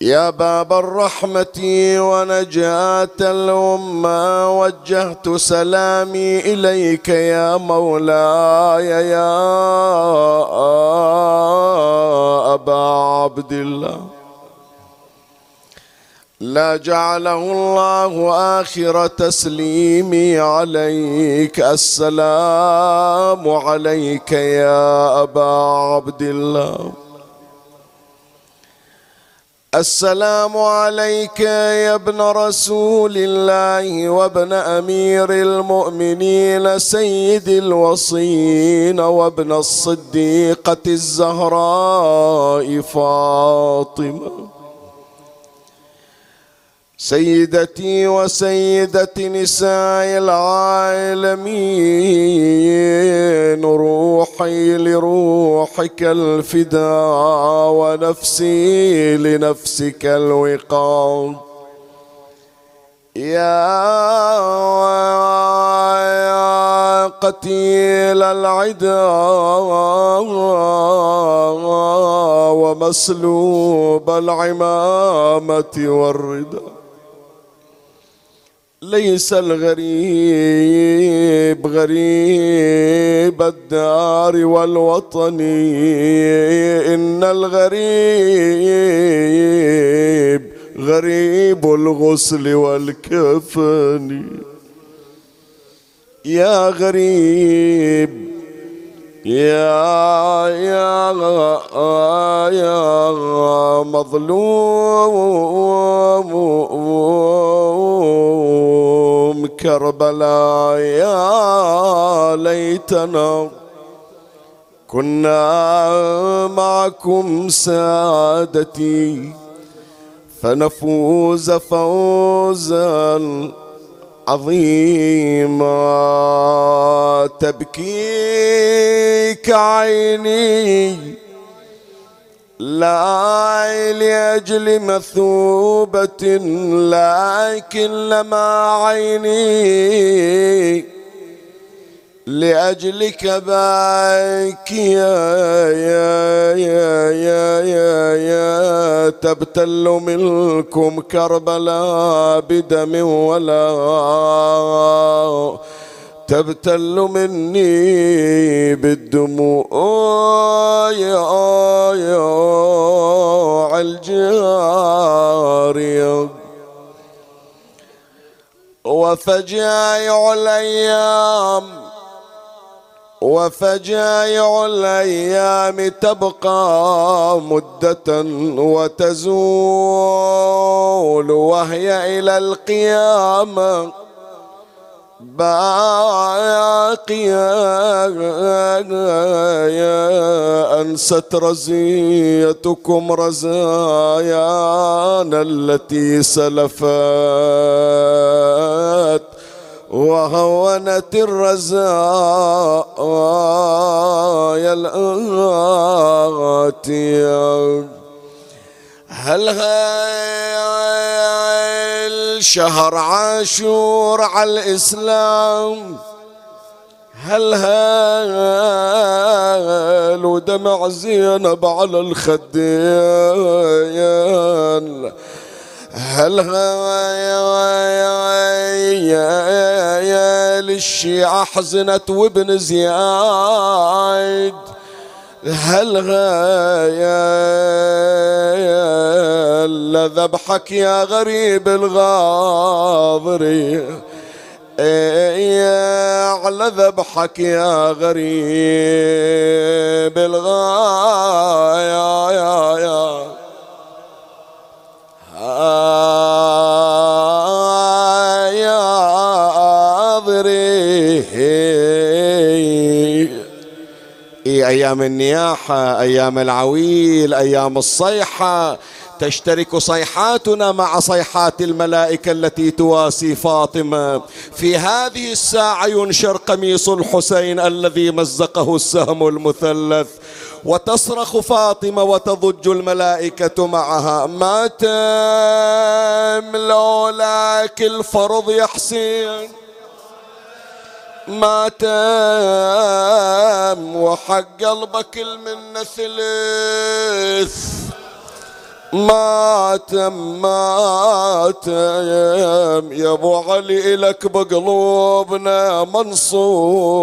يا باب الرحمة ونجاة الأمة وجهت سلامي إليك يا مولاي يا أبا عبد الله. لا جعله الله آخر تسليمي عليك السلام عليك يا أبا عبد الله. السلام عليك يا ابن رسول الله وابن أمير المؤمنين سيد الوصين وابن الصديقة الزهراء فاطمة. سيدتي وسيدة نساء العالمين روحي لروحك الفداء ونفسي لنفسك الوقام يا قتيل العدا ومسلوب العمامة والردى ليس الغريب غريب الدار والوطن. إن الغريب غريب الغسل والكفن. يا غريب يا يا يا مظلوم كربلاء يا ليتنا كنا معكم سادتي فنفوز فوزا عظيمة تبكيك عيني. لا لأجل مثوبة لكن لما عيني لأجلك باكي يا يا يا يا يا, يا تبتل منكم كربلاء بدم ولا تبتل مني بالدموع يا يا الجارية وفجائع الأيام وفجايع الأيام تبقى مدة وتزول وهي إلى القيامة باقية. أنست رزيتكم رزايانا التي سلفت. وهونت الرزايا الآتية. هل الشهر عاشور على الإسلام؟ هل هل ودمع زينب على الخدين هل يا للشيعة حزنت وابن زياد؟ هل يا ذبحك يا غريب الغاضري على ذبحك يا غريب الغاية. يا يا يا أيام النياحة أيام العويل أيام الصيحة. تشترك صيحاتنا مع صيحات الملائكة التي تواسي فاطمة. في هذه الساعة ينشر قميص الحسين الذي مزقه السهم المثلث. وتصرخ فاطمة وتضج الملائكة معها. ما تم لولاك الفرض يا حسين. ما تم وحق قلبك المنة ثلث. ماتم ماتم يا أبو علي إلك بقلوبنا منصوب.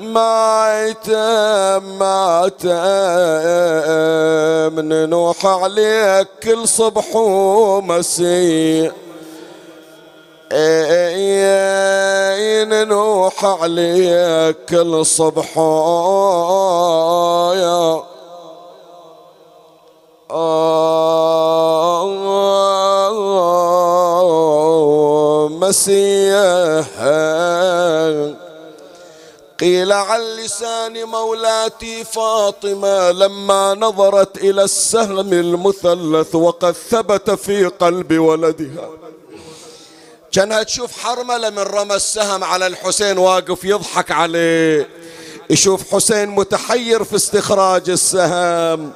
ماتم ماتم ننوح عليك كل صبح ومسيء. ننوح عليك كل صبح يا مسيح قيل عن لسان مولاتي فاطمة لما نظرت إلى السهم المثلث وقد ثبت في قلب ولدها. كانها تشوف حرملة من رمى السهم على الحسين واقف يضحك عليه. يشوف حسين متحير في استخراج السهم.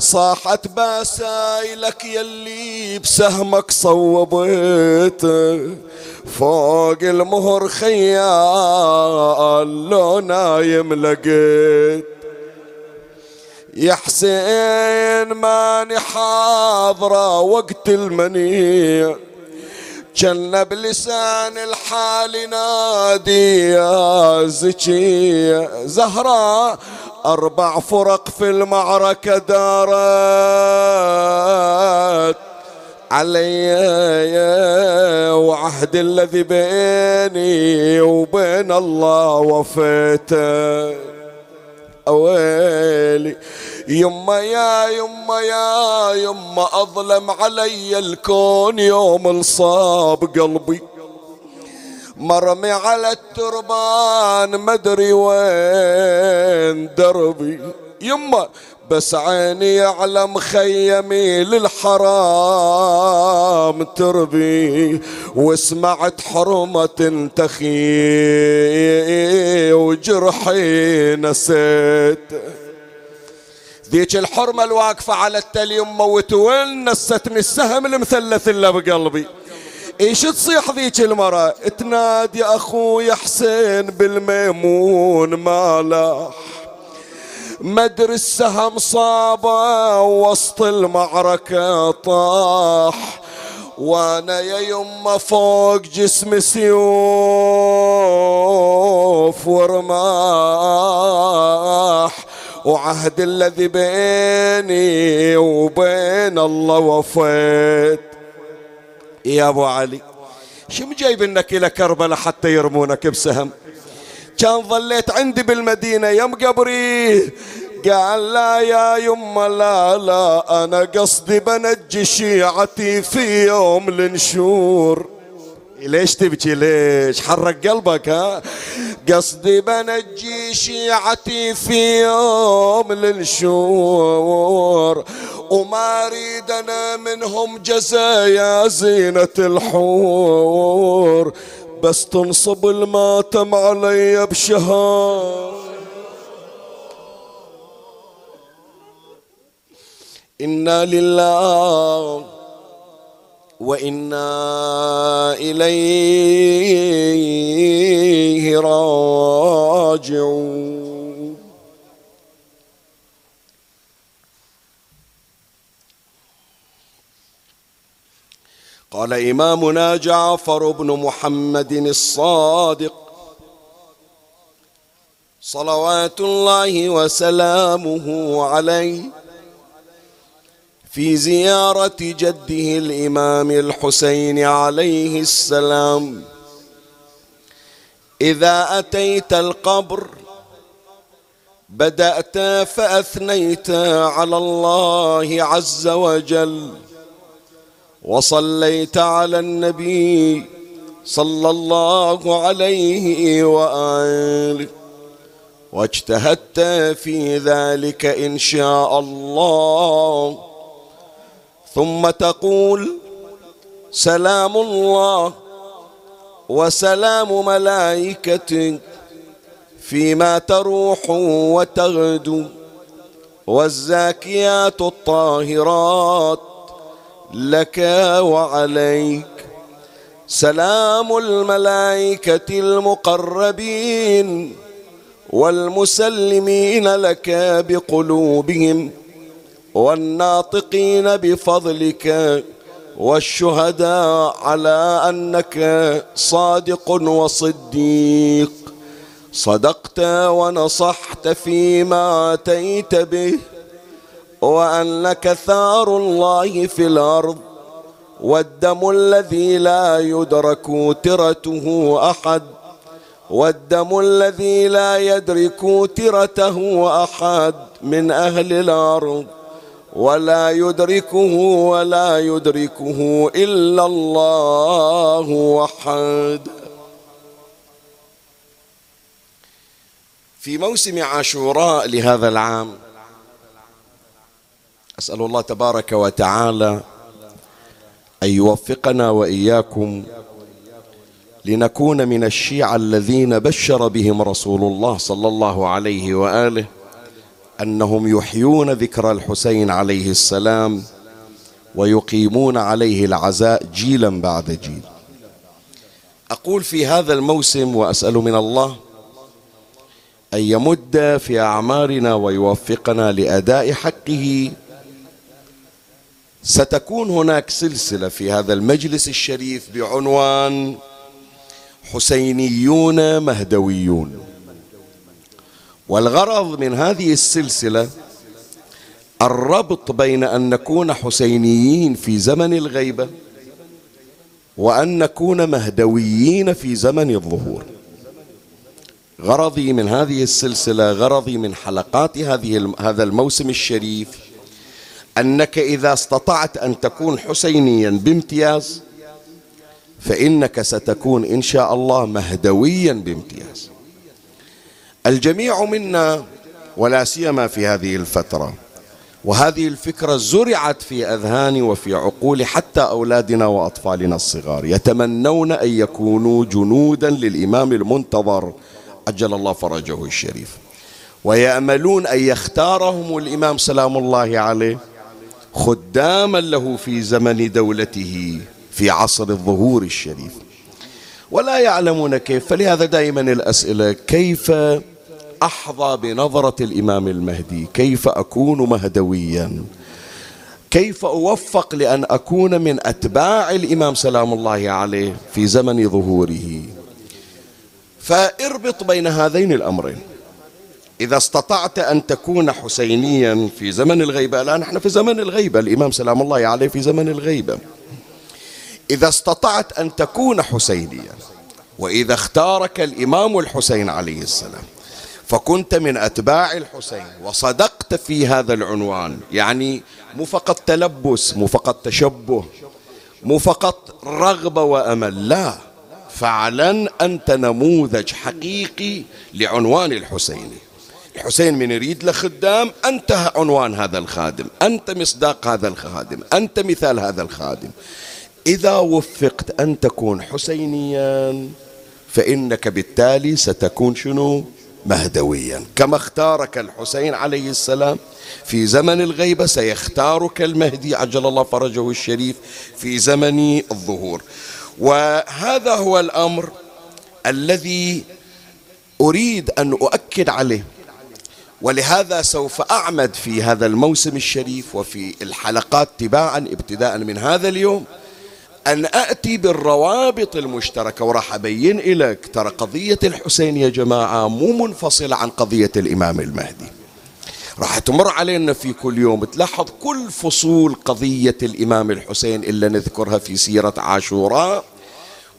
صاحت باساي لك يلي بسهمك صوبيته فوق المهر خيال لو نايم لقيت. يا حسين ماني حاضرة وقت المنيع. جن بلسان الحال نادي يا زكي زهراء أربع فرق في المعركة دارت علي وعهد الذي بيني وبين الله وفيته. أويلي يما يا يما يا يما أظلم علي الكون يوم الصاب قلبي. مرمي على التربان مدري وين دربي. يما بس عيني يعلم خيمي للحرام تربي. وسمعت حرمة تنتخي وجرحي نسيت. ذيك الحرمة الواقفة على التل يمه وتول نستني السهم المثلث اللي بقلبي. إيش تصيح ذيك المرة تنادي أخوي حسين بالميمون مالاح مدري السهم صابه وسط المعركة طاح. وأنا يا يمه فوق جسمي سيوف ورماح. وعهد الذي بيني وبين الله وفيت. يا أبو علي شو مجايبنك إلى كربلاء حتى يرمونك بسهم؟ كان ظليت عندي بالمدينة يم قبري قال لا يا يما لا لا أنا قصدي بنجي شيعتي في يوم النشور ليش تبكي؟ ليش حرك قلبك ها؟ قصدي بنجي شيعتي في يوم النشور وما أريد أنا منهم جزايا زينة الحور بس تنصب الماتم علي بشهار إنا لله وإنا إليه راجعون. قال إمامنا جعفر بن محمد الصادق صلوات الله وسلامه عليه في زيارة جده الإمام الحسين عليه السلام. إذا أتيت القبر بدأت فأثنيت على الله عز وجل وصليت على النبي صلى الله عليه وآله واجتهدت في ذلك إن شاء الله. ثم تقول سلام الله وسلام ملائكته فيما تروح وتغدو والزاكيات الطاهرات لك وعليك. سلام الملائكة المقربين والمسلمين لك بقلوبهم. والناطقين بفضلك والشهداء على أنك صادق وصديق. صدقت ونصحت فيما أتيت به وانك ثار الله في الأرض والدم الذي لا يدرك ترته أحد والدم الذي لا يدرك ترته أحد من أهل الأرض. ولا يدركه ولا يدركه إلا الله وحد. في موسم عاشوراء لهذا العام أسأل الله تبارك وتعالى أن يوفقنا وإياكم لنكون من الشيعة الذين بشر بهم رسول الله صلى الله عليه وآله. أنهم يحيون ذكر الحسين عليه السلام ويقيمون عليه العزاء جيلا بعد جيل. أقول في هذا الموسم وأسأل من الله أن يمد في أعمارنا ويوفقنا لأداء حقه. ستكون هناك سلسلة في هذا المجلس الشريف بعنوان حسينيون مهدويون. والغرض من هذه السلسلة الربط بين أن نكون حسينيين في زمن الغيبة وأن نكون مهدويين في زمن الظهور. غرضي من هذه السلسلة غرضي من حلقات هذه هذا الموسم الشريف أنك إذا استطعت أن تكون حسينيا بامتياز فإنك ستكون إن شاء الله مهدويا بامتياز. الجميع منا ولا سيما في هذه الفترة. وهذه الفكرة زرعت في أذهان وفي عقول حتى أولادنا وأطفالنا الصغار. يتمنون أن يكونوا جنودا للإمام المنتظر. عجل الله فرجه الشريف. ويأملون أن يختارهم الإمام سلام الله عليه خداما له في زمن دولته في عصر الظهور الشريف. ولا يعلمون كيف فلهذا دائما الأسئلة كيف أحظى بنظرة الإمام المهدي كيف أكون مهدويا؟ كيف أوفق لأن أكون من أتباع الإمام سلام الله عليه في زمن ظهوره؟ فاربط بين هذين الأمرين. إذا استطعت أن تكون حسينيا في زمن الغيبة الان نحن في زمن الغيبة الإمام سلام الله عليه في زمن الغيبة. إذا استطعت أن تكون حسينيا وإذا اختارك الإمام الحسين عليه السلام فكنت من أتباع الحسين وصدقت في هذا العنوان. يعني مو فقط تلبس مو فقط تشبه مو فقط رغبة وأمل لا. فعلا أنت نموذج حقيقي لعنوان الحسيني الحسين من يريد له خدام أنت عنوان هذا الخادم. أنت مصداق هذا الخادم أنت مثال هذا الخادم. إذا وفقت أن تكون حسينيا فإنك بالتالي ستكون شنو؟ مهدويا. كما اختارك الحسين عليه السلام في زمن الغيبة سيختارك المهدي عجل الله فرجه الشريف في زمن الظهور. وهذا هو الأمر الذي أريد أن أؤكد عليه. ولهذا سوف أعمد في هذا الموسم الشريف وفي الحلقات تباعا ابتداء من هذا اليوم أن أتي بالروابط المشتركة. وراح أبين لك ترى قضية الحسين يا جماعة مو منفصلة عن قضية الإمام المهدي. راح تمر علينا في كل يوم. تلاحظ كل فصول قضية الإمام الحسين إلا نذكرها في سيرة عاشوراء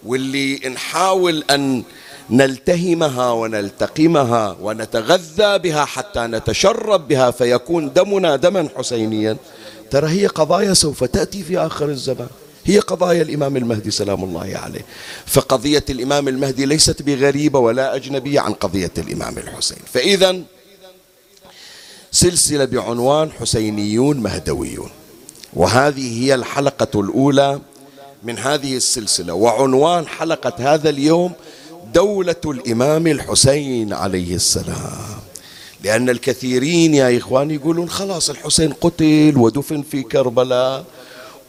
واللي نحاول أن نلتهمها ونلتقمها ونتغذى بها حتى نتشرب بها فيكون دمنا دما حسينيا. ترى هي قضايا سوف تأتي في آخر الزمان. هي قضايا الإمام المهدي سلام الله عليه. فقضية الإمام المهدي ليست بغريبة ولا أجنبية عن قضية الإمام الحسين. فإذا سلسلة بعنوان حسينيون مهدويون. وهذه هي الحلقة الأولى من هذه السلسلة. وعنوان حلقة هذا اليوم دولة الإمام الحسين عليه السلام. لأن الكثيرين يا إخواني يقولون خلاص الحسين قتل ودفن في كربلاء.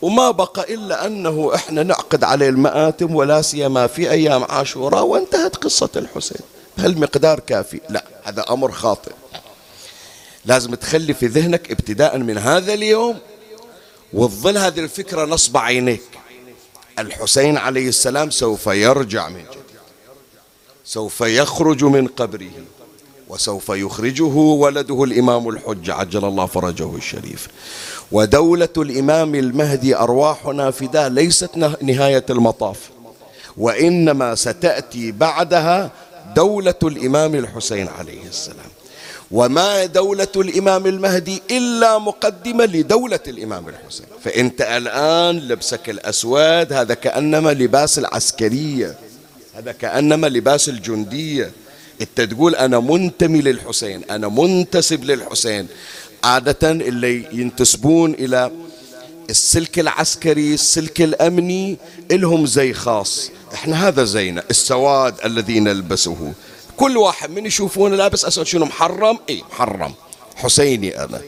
وما بقى إلا أنه إحنا نعقد عليه المآتم ولا سيما في أيام عاشوراء وانتهت قصة الحسين. بهالمقدار كافي. لا هذا أمر خاطئ. لازم تخلي في ذهنك ابتداء من هذا اليوم وتظل هذه الفكرة نصب عينيك. الحسين عليه السلام سوف يرجع من جديد. سوف يخرج من قبره وسوف يخرجه ولده الإمام الحج عجل الله فرجه الشريف. ودولة الإمام المهدي أرواحنا فداه ليست نهاية المطاف. وإنما ستأتي بعدها دولة الإمام الحسين عليه السلام. وما دولة الإمام المهدي إلا مقدمة لدولة الإمام الحسين. فأنت الآن لبسك الأسود هذا كأنما لباس العسكرية. هذا كأنما لباس الجندية. إنت تقول أنا منتمي للحسين أنا منتسب للحسين. عادة اللي ينتسبون إلى السلك العسكري السلك الأمني إلهم زي خاص. إحنا هذا زينا السواد الذي نلبسه. كل واحد من يشوفونه لابس أسود شنو محرم؟ اي محرم. حسيني أنا.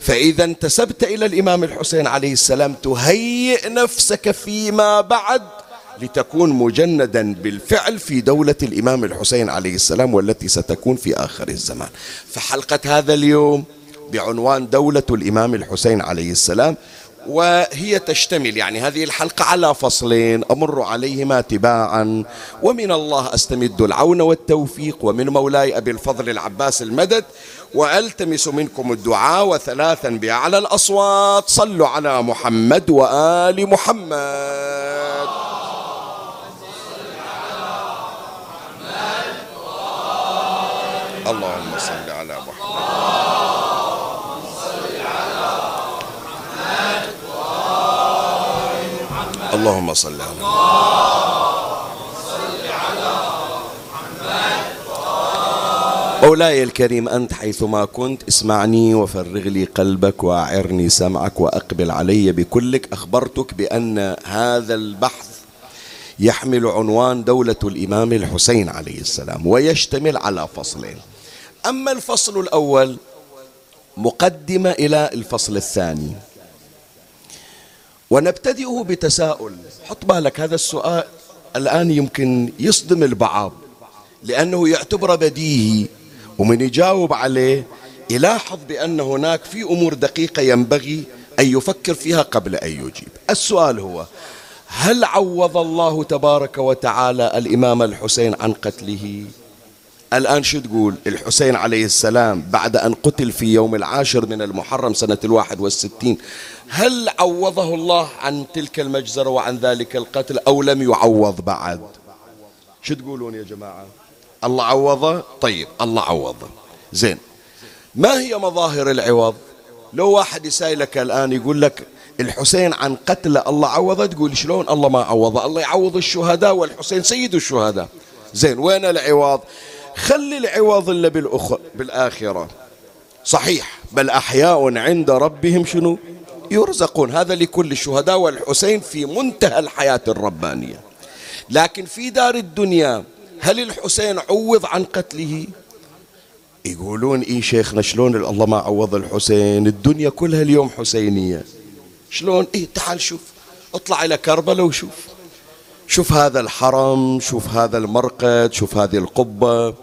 فإذا انتسبت إلى الإمام الحسين عليه السلام تهيئ نفسك فيما بعد لتكون مجندا بالفعل في دولة الإمام الحسين عليه السلام والتي ستكون في آخر الزمان. فحلقة هذا اليوم بعنوان دولة الإمام الحسين عليه السلام وهي تشتمل يعني هذه الحلقة على فصلين أمر عليهما تباعا ومن الله أستمد العون والتوفيق ومن مولاي أبي الفضل العباس المدد وألتمس منكم الدعاء وثلاثا بأعلى الأصوات صلوا على محمد وآل محمد. اللهم صل على محمد اللهم صل على مولاي الكريم أنت حيثما كنت اسمعني وفرغ لي قلبك وأعرني سمعك وأقبل علي بكلك. أخبرتك بأن هذا البحث يحمل عنوان دولة الإمام الحسين عليه السلام ويشتمل على فصلين. أما الفصل الأول مقدمة إلى الفصل الثاني. ونبتدئه بتساؤل. حط بالك هذا السؤال الآن يمكن يصدم البعض لأنه يعتبر بديهي ومن يجاوب عليه يلاحظ بأن هناك في أمور دقيقة ينبغي أن يفكر فيها قبل أن يجيب. السؤال هو هل عوض الله تبارك وتعالى الإمام الحسين عن قتله؟ الآن شو تقول؟ الحسين عليه السلام بعد أن قتل في يوم العاشر من المحرم سنة الواحد والستين هل عوضه الله عن تلك المجزرة وعن ذلك القتل أو لم يعوض بعد؟ شو تقولون يا جماعة؟ الله عوضه؟ طيب الله عوضه. زين ما هي مظاهر العوض؟ لو واحد يسائلك الآن يقول لك الحسين عن قتل الله عوضه تقول شلون الله ما عوضه؟ الله يعوض الشهداء والحسين سيد الشهداء. زين وين العوض؟ خلي العوض إلا. بالآخرة. صحيح بل أحياء عند ربهم شنو؟ يرزقون. هذا لكل الشهداء والحسين في منتهى الحياة الربانية. لكن في دار الدنيا هل الحسين عوض عن قتله؟ يقولون اي شيخنا شلون الله ما عوض الحسين؟ الدنيا كلها اليوم حسينية. شلون؟ اي تعال شوف اطلع إلى كربلاء وشوف. شوف هذا الحرم شوف هذا المرقد شوف هذه القبة.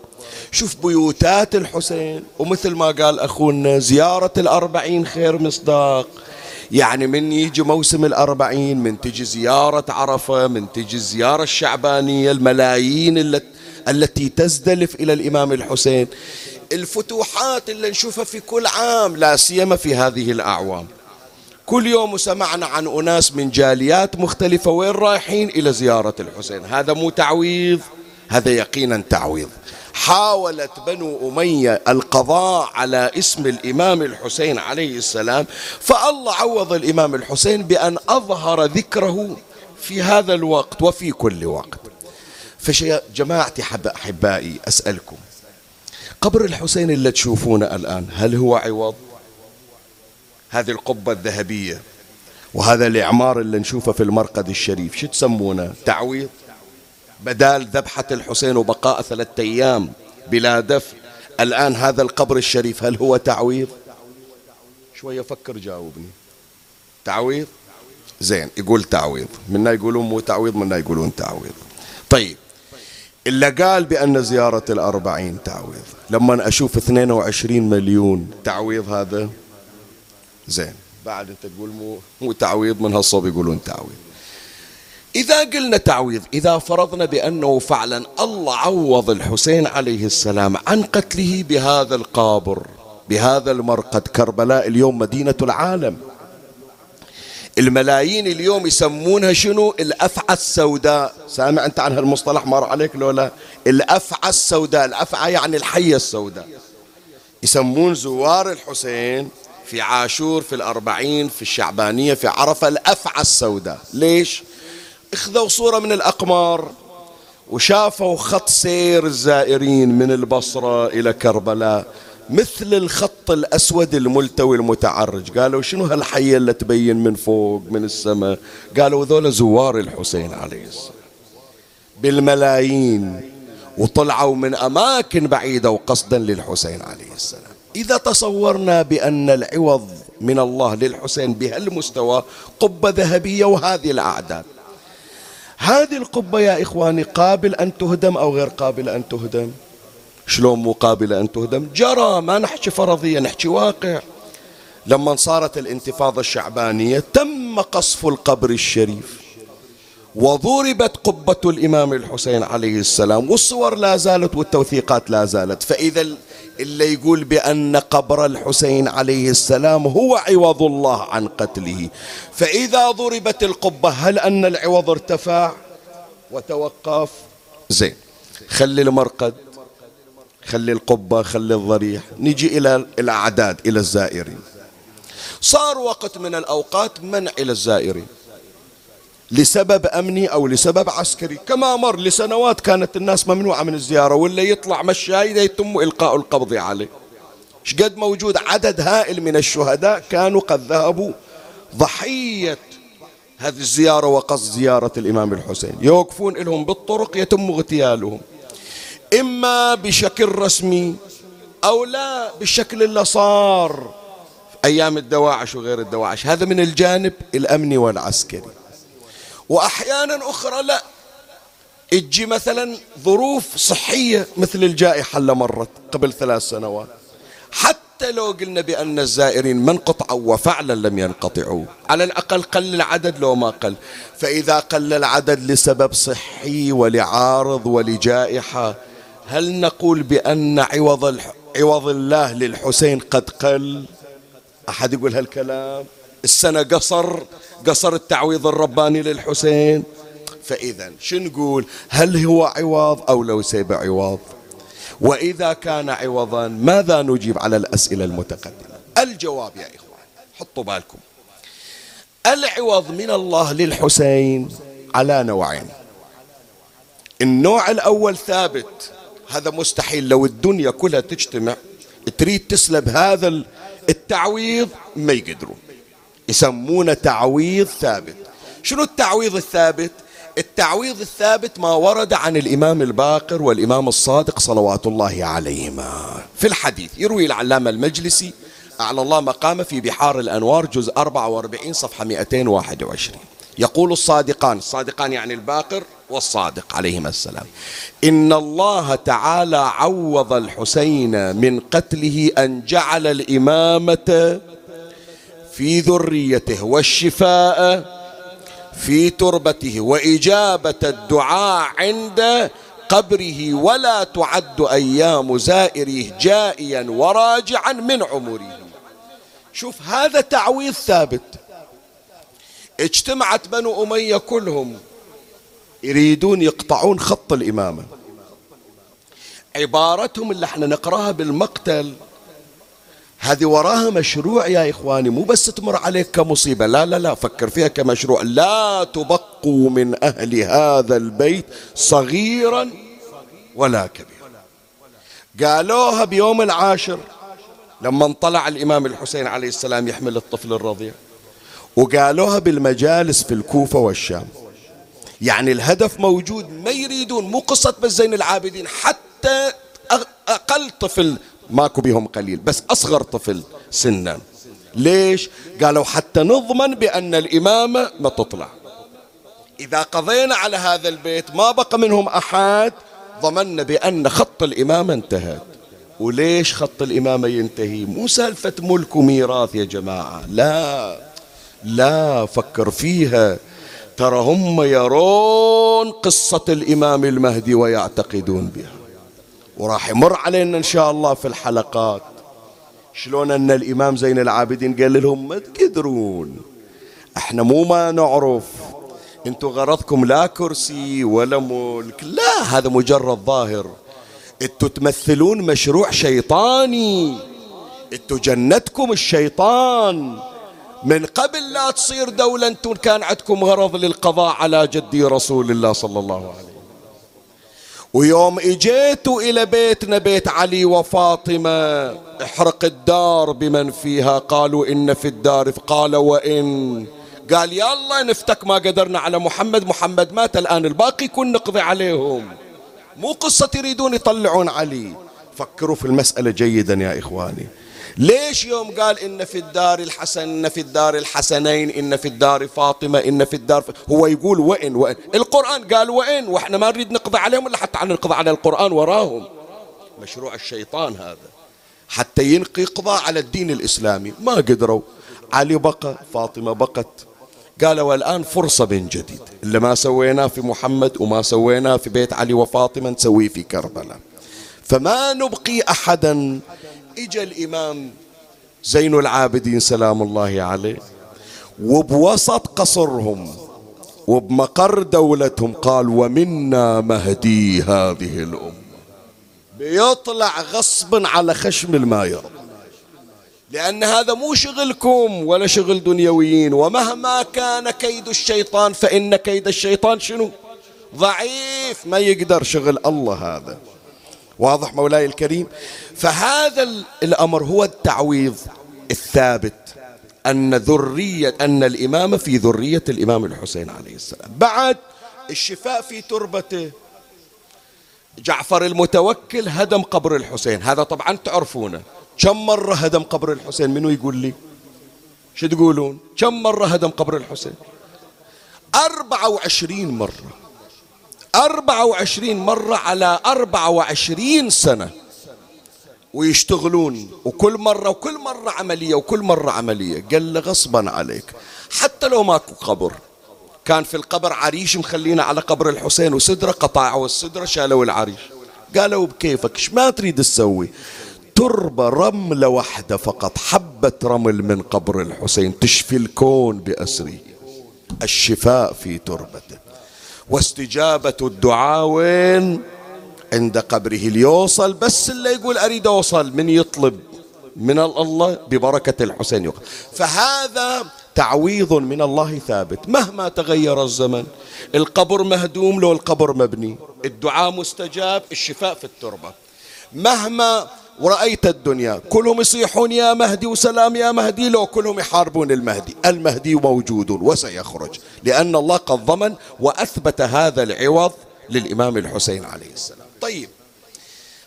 شوف بيوتات الحسين ومثل ما قال أخونا زيارة الأربعين خير مصداق. يعني من يجي موسم الأربعين من تجي زيارة عرفة من تجي الزيارة الشعبانية الملايين التي تزدلف إلى الإمام الحسين. الفتوحات اللي نشوفها في كل عام لا سيما في هذه الأعوام. كل يوم سمعنا عن أناس من جاليات مختلفة وين رايحين؟ إلى زيارة الحسين. هذا مو تعويض هذا يقينا تعويض. حاولت بنو أمية القضاء على اسم الإمام الحسين عليه السلام فالله عوض الإمام الحسين بأن أظهر ذكره في هذا الوقت وفي كل وقت. فشيا جماعتي أحبائي أسألكم قبر الحسين اللي تشوفونه الآن هل هو عوض؟ هذه القبة الذهبية وهذا الإعمار اللي نشوفه في المرقد الشريف شو تسمونه؟ تعويض؟ بدال ذبحة الحسين وبقاء ثلاثة أيام بلا دفن الآن هذا القبر الشريف هل هو تعويض؟ شوية فكر جاوبني. تعويض؟ زين يقول تعويض. منا يقولون مو تعويض منا يقولون تعويض. طيب إلا قال بأن زيارة الأربعين تعويض. لما أشوف 22 مليون تعويض هذا؟ زين بعد أنت تقول مو, مو تعويض من هالصوب يقولون تعويض. إذا قلنا تعويض إذا فرضنا بأنه فعلا الله عوض الحسين عليه السلام عن قتله بهذا القابر بهذا المرقد كربلاء اليوم مدينة العالم. الملايين اليوم يسمونها شنو؟ الأفعى السوداء. سامع أنت عن هالمصطلح مر عليك لولا الأفعى السوداء الأفعى يعني الحية السوداء. يسمون زوار الحسين في عاشور في الأربعين في الشعبانية في عرفة الأفعى السوداء. ليش؟ اخذوا صورة من الأقمار وشافوا خط سير الزائرين من البصرة إلى كربلاء مثل الخط الأسود الملتوي المتعرج. قالوا شنو هالحية اللي تبين من فوق من السماء؟ قالوا ذولا زوار الحسين عليه السلام. بالملايين وطلعوا من أماكن بعيدة وقصدا للحسين عليه السلام. إذا تصورنا بأن العوض من الله للحسين بهالمستوى قبة ذهبية وهذه الأعداد. هذه القبة يا إخواني قابل أن تهدم أو غير قابلة أن تهدم؟ شلون مو قابلة أن تهدم؟ جرى ما نحكي فرضية نحكي واقع. لما صارت الانتفاضة الشعبانية تم قصف القبر الشريف وضربت قبة الإمام الحسين عليه السلام والصور لا زالت والتوثيقات لا زالت. فإذا اللي يقول بأن قبر الحسين عليه السلام هو عوض الله عن قتله. فإذا ضربت القبة هل أن العوض ارتفع؟ وتوقف؟ زين. خلي المرقد خلي القبة خلي الضريح. نجي إلى الأعداد إلى الزائرين. صار وقت من الأوقات منع إلى الزائرين. لسبب أمني أو لسبب عسكري. كما مر لسنوات كانت الناس ممنوعة من الزيارة ولا يطلع مشاي يتم إلقاء القبض عليه. قد موجود عدد هائل من الشهداء كانوا قد ذهبوا. ضحية هذه الزيارة وقصد زيارة الإمام الحسين. يوقفون لهم بالطرق يتم اغتيالهم. إما بشكل رسمي أو لا بالشكل اللي صار أيام الدواعش وغير الدواعش. هذا من الجانب الأمني والعسكري. وأحيانا أخرى لا. تجي مثلا ظروف صحية مثل الجائحة اللي مرت قبل ثلاث سنوات. حتى لو قلنا بأن الزائرين ما انقطعوا وفعلا لم ينقطعوا. على الأقل قل العدد لو ما قل. فإذا قل العدد لسبب صحي ولعارض ولجائحة هل نقول بأن عوض عوض الله للحسين قد قل؟ أحد يقول هالكلام؟ السنة قصر قصر التعويض الرباني للحسين. فإذا شو نقول؟ هل هو عوض أو ليس بعوض وإذا كان عوضا ماذا نجيب على الأسئلة المتقدمة؟ الجواب يا إخوان حطوا بالكم. العوض من الله للحسين على نوعين. النوع الأول ثابت. هذا مستحيل لو الدنيا كلها تجتمع تريد تسلب هذا التعويض ما يقدرون. يسمونه تعويض ثابت. شنو التعويض الثابت؟ التعويض الثابت ما ورد عن الإمام الباقر والإمام الصادق صلوات الله عليهما. في الحديث يروي العلامة المجلسي أعلى الله مقامه في بحار الأنوار جزء 44 صفحة 221 يقول الصادقان الصادقان يعني الباقر والصادق عليهما السلام إن الله تعالى عوض الحسين من قتله أن جعل الإمامة في ذريته والشفاء في تربته وإجابة الدعاء عند قبره ولا تعد أيام زائره جائيا وراجعا من عمره. شوف هذا تعويض ثابت. اجتمعت بنو أمية كلهم. يريدون يقطعون خط الإمامة. عبارتهم اللي إحنا نقراها بالمقتل هذه وراها مشروع يا إخواني مو بس تمر عليك كمصيبة لا لا لا فكر فيها كمشروع. لا تبقوا من أهل هذا البيت صغيرا ولا كبيرا. قالوها بيوم العاشر لما طلع الإمام الحسين عليه السلام يحمل الطفل الرضيع وقالوها بالمجالس في الكوفة والشام. يعني الهدف موجود ما يريدون مو قصة بس زين العابدين حتى أقل طفل ماكو بهم قليل. بس أصغر طفل سنا ليش؟ قالوا حتى نضمن بأن الإمامة ما تطلع. إذا قضينا على هذا البيت ما بقى منهم أحد ضمنا بأن خط الإمامة انتهت. وليش خط الإمامة ينتهي؟ مو سالفة ملك وميراث يا جماعة. لا. لا فكر فيها. ترى هم يرون قصة الإمام المهدي ويعتقدون بها. وراح يمر علينا إن شاء الله في الحلقات. شلون أن الإمام زين العابدين قال لهم ما تقدرون إحنا مو ما نعرف إنتوا غرضكم لا كرسي ولا ملك لا هذا مجرد ظاهر. إنتوا تمثلون مشروع شيطاني إنتوا جنتكم الشيطان. من قبل لا تصير دولة أنتم كان عندكم غرض للقضاء على جدي رسول الله صلى الله عليه وسلم. ويوم اجيتوا إلى بيتنا بيت علي وفاطمة. احرق الدار بمن فيها؟ قالوا إن في الدار. قال وإن؟ قال يلا نفتك ما قدرنا على محمد. محمد مات الآن الباقي كن نقضي عليهم. مو قصة يريدون يطلعون علي. فكروا في المسألة جيدا يا إخواني. ليش يوم قال إن في الدار الحسن إن في الدار الحسنين إن في الدار فاطمة إن في الدار ف... هو يقول وإن وإن. القرآن قال وإن وإحنا ما نريد نقضي عليهم ولا حتى نقضي على القرآن وراهم. مشروع الشيطان هذا. حتى ينقي قضاء على الدين الإسلامي. ما قدروا. علي بقى فاطمة بقت. قالوا الآن فرصة من جديد. اللي ما سويناه في محمد وما سويناه في بيت علي وفاطمة نسويه في كربلاء. فما نبقي أحدا إجا الإمام زين العابدين سلام الله عليه وبوسط قصرهم وبمقر دولتهم قال ومنا مهدي هذه الأمة. بيطلع غصبا على خشم الماير لأن هذا مو شغلكم ولا شغل دنيويين ومهما كان كيد الشيطان فإن كيد الشيطان شنو؟ ضعيف ما يقدر شغل الله هذا. واضح مولاي الكريم. فهذا الأمر هو التعويض الثابت أن ذرية أن الإمامة في ذرية الإمام الحسين عليه السلام. بعد الشفاء في تربته جعفر المتوكل هدم قبر الحسين. هذا طبعا تعرفونه. كم مرة هدم قبر الحسين؟ منو يقول لي؟ شو تقولون؟ كم مرة هدم قبر الحسين؟ أربعة وعشرين مرة. أربعة وعشرين مرة على أربعة وعشرين سنة. ويشتغلون وكل مرة وكل مرة عملية وكل مرة عملية. قال له غصبا عليك. حتى لو ماكو قبر. كان في القبر عريش مخلينا على قبر الحسين وسدرة قطعوا السدرة شالوا العريش. قالوا بكيفك إيش ما تريد تسوي؟ تربة رملة واحدة فقط حبة رمل من قبر الحسين تشفي الكون بأسره الشفاء في تربته. واستجابة الدعاء وين؟ عند قبره ليوصل بس اللي يقول أريد أوصل من يطلب؟ من الله ببركة الحسين يقول فهذا تعويض من الله ثابت. مهما تغير الزمن القبر مهدوم لو القبر مبني. الدعاء مستجاب الشفاء في التربة. مهما ورأيت الدنيا. كلهم يصيحون يا مهدي وسلام يا مهدي. لو كلهم يحاربون المهدي. المهدي موجود وسيخرج لأن الله قد ضمن وأثبت هذا العوض للإمام الحسين عليه السلام. طيب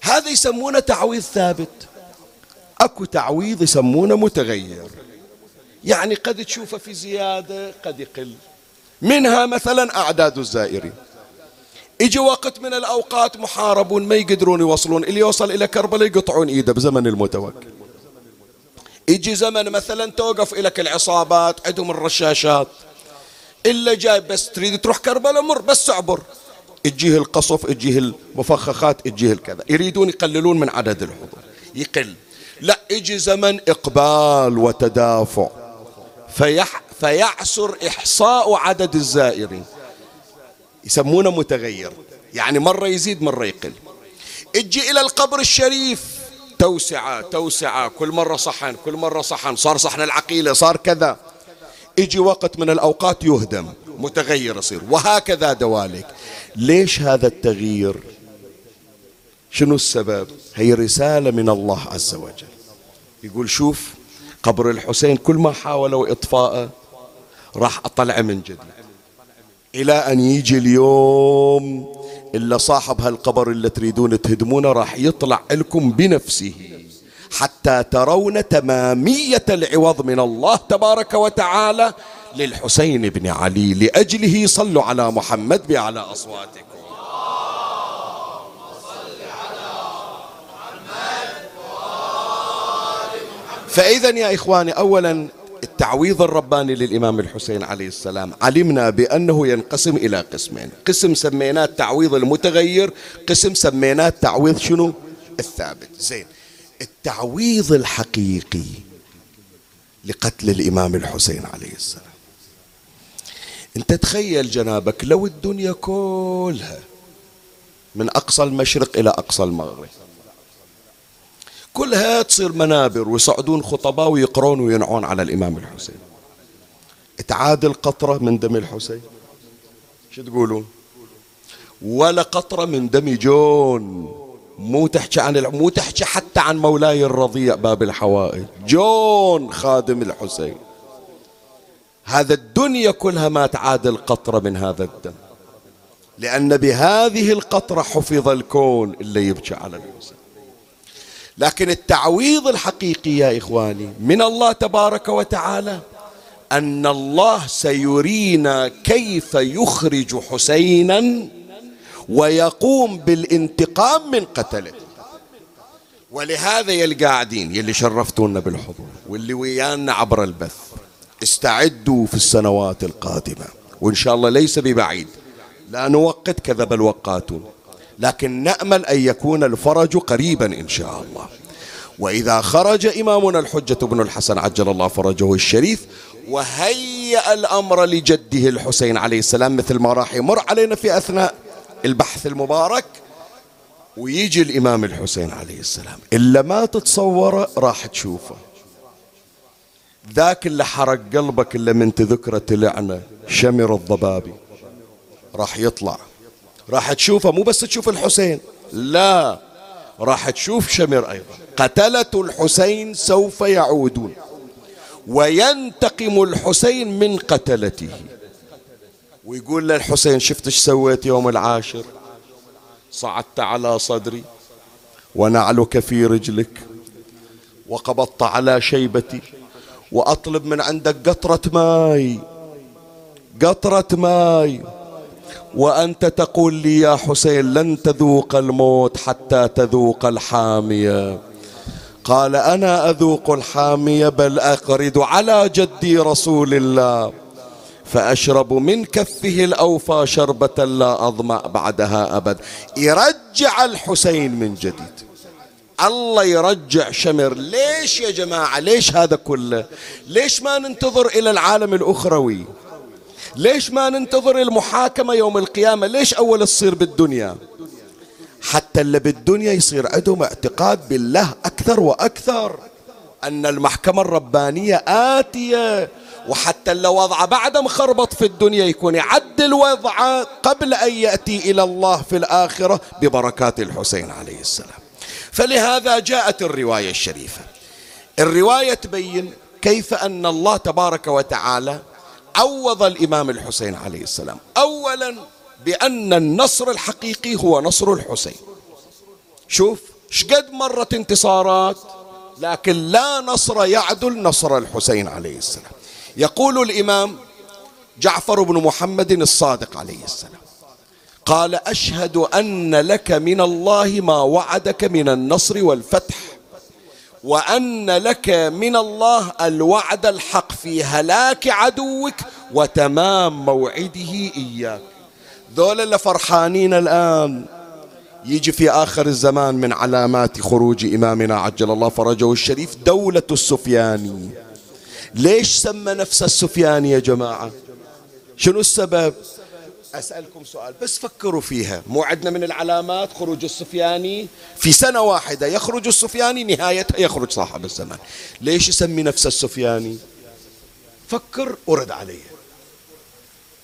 هذا يسمونه تعويض ثابت. أكو تعويض يسمونه متغير. يعني قد تشوفه في زيادة قد يقل. منها مثلا أعداد الزائرين. يجي وقت من الأوقات محاربون ما يقدرون يوصلون. اللي يوصل إلى كربلاء يقطعون إيده بزمن المتوكل يجي زمن مثلا توقف إليك العصابات عندهم الرشاشات. إلا جاي بس تريد تروح كربلاء مر بس اعبر. تجيه القصف تجيه المفخخات تجيه الكذا. يريدون يقللون من عدد الحضور. يقل. لا يجي زمن إقبال وتدافع. فيح فيعسر إحصاء عدد الزائرين. يسمونه متغير. يعني مرة يزيد مرة يقل. أجي إلى القبر الشريف. توسعة توسعة. كل مرة صحن كل مرة صحن. صار صحن العقيلة صار كذا. يجي وقت من الأوقات يهدم. متغير يصير. وهكذا دواليك. ليش هذا التغيير؟ شنو السبب؟ هي رسالة من الله عز وجل. يقول شوف قبر الحسين كل ما حاولوا إطفاءه راح أطلع من جديد إلى أن يجي اليوم إلا صاحب هالقبر اللي تريدون تهدمونه راح يطلع لكم بنفسه حتى ترون تمامية العوض من الله تبارك وتعالى للحسين بن علي لأجله. صلوا على محمد بأعلى أصواتكم. فإذا يا إخواني أولا التعويض الرباني للإمام الحسين عليه السلام. علمنا بأنه ينقسم إلى قسمين. قسم سميناه التعويض المتغير قسم سميناه التعويض شنو؟ الثابت. زين. التعويض الحقيقي لقتل الإمام الحسين عليه السلام. انت تخيل جنابك لو الدنيا كلها من أقصى المشرق إلى أقصى المغرب كلها تصير منابر ويصعدون خطباء ويقرون وينعون على الإمام الحسين. تعادل قطرة من دم الحسين. شو تقولون ولا قطرة من دم جون. مو تحكي عن مو تحكي حتى عن مولاي الرضيع باب الحوائج. جون خادم الحسين. هذا الدنيا كلها ما تعادل قطرة من هذا الدم. لأن بهذه القطرة حفظ الكون اللي يبكي على الحسين لكن التعويض الحقيقي يا إخواني من الله تبارك وتعالى أن الله سيرينا كيف يخرج حسينا ويقوم بالانتقام من قتله. ولهذا يا القاعدين يلي شرفتونا بالحضور واللي ويانا عبر البث استعدوا في السنوات القادمة. وإن شاء الله ليس ببعيد لا نوقت كذب الوقاتون لكن نأمل أن يكون الفرج قريبا إن شاء الله. وإذا خرج إمامنا الحجة بن الحسن عجل الله فرجه الشريف وهيأ الأمر لجده الحسين عليه السلام مثل ما راح يمر علينا في أثناء البحث المبارك ويجي الإمام الحسين عليه السلام. إلا ما تتصوره راح تشوفه. ذاك اللي حرق قلبك إلا من تذكرة لعنة شمر الضبابي راح يطلع. راح تشوفه مو بس تشوف الحسين. لا راح تشوف شمر أيضا. قتلة الحسين سوف يعودون. وينتقم الحسين من قتلته. ويقول للحسين شفت إيش سويت يوم العاشر؟ صعدت على صدري ونعلك في رجلك وقبضت على شيبتي وأطلب من عندك قطرة ماي قطرة ماي. وأنت تقول لي يا حسين لن تذوق الموت حتى تذوق الحامية. قال أنا أذوق الحامية بل أرد على جدي رسول الله. فأشرب من كفه الأوفى شربة لا أظمأ بعدها أبد. يرجع الحسين من جديد. الله يرجع شمر. ليش يا جماعة؟ ليش هذا كله؟ ليش ما ننتظر إلى العالم الأخروي؟ ليش ما ننتظر المحاكمة يوم القيامة؟ ليش أول تصير بالدنيا؟ حتى اللي بالدنيا يصير عندهم اعتقاد بالله أكثر وأكثر أن المحكمة الربانية آتية وحتى اللي وضعه بعد مخربط في الدنيا يكون يعدل وضعه قبل أن يأتي إلى الله في الآخرة ببركات الحسين عليه السلام. فلهذا جاءت الرواية الشريفة. الرواية تبين كيف أن الله تبارك وتعالى عوض الإمام الحسين عليه السلام. أولا بأن النصر الحقيقي هو نصر الحسين. شوف شقد مرت انتصارات لكن لا نصر يعدل نصر الحسين عليه السلام. يقول الإمام جعفر بن محمد الصادق عليه السلام قال أشهد أن لك من الله ما وعدك من النصر والفتح وأن لك من الله الوعد الحق في هلاك عدوك وتمام موعده إياك. ذول اللي فرحانين الآن يجي في آخر الزمان من علامات خروج إمامنا عجل الله فرجه الشريف دولة السفياني ليش سمى نفسه السفياني يا جماعة؟ شنو السبب؟ أسألكم سؤال بس فكروا فيها. مو عندنا من العلامات خروج السفياني في سنة واحدة يخرج السفياني نهايتها يخرج صاحب الزمان. ليش يسمي نفسه السفياني فكر ورد عليه.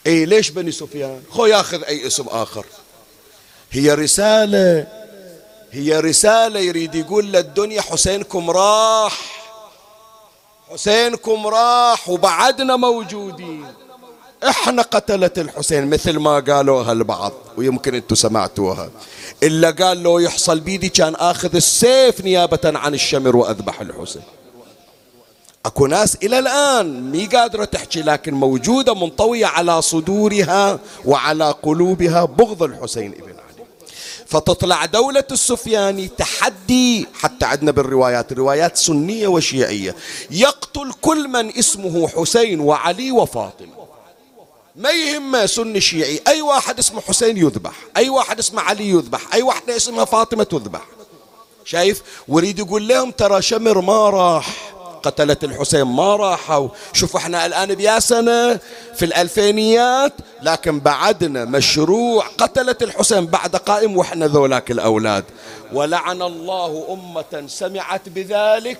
اي ليش بني سفيان؟ خو ياخذ أي اسم آخر. هي رسالة هي رسالة يريد يقول للدنيا حسينكم راح. حسينكم راح وبعدنا موجودين. إحنا قتلة الحسين مثل ما قالوها البعض ويمكن أنتم سمعتوها. إلا قال لو يحصل بيدي كان آخذ السيف نيابة عن الشمر وأذبح الحسين. أكو ناس إلى الآن مي قادرة تحكي لكن موجودة منطوية على صدورها وعلى قلوبها بغض الحسين ابن علي. فتطلع دولة السفياني تحدي حتى عندنا بالروايات روايات سنية وشيعية. يقتل كل من اسمه حسين وعلي وفاطمة. ما يهمه سني شيعي. أي واحد اسمه حسين يذبح أي واحد اسمه علي يذبح أي واحدة اسمها فاطمة تذبح. شايف؟ وريد يقول لهم ترى شمر ما راح قتلت الحسين ما راحوا شوفوا إحنا الآن بيا سنة في الألفينيات لكن بعدنا مشروع قتلت الحسين بعد قائم وإحنا ذولاك الأولاد. ولعن الله أمة سمعت بذلك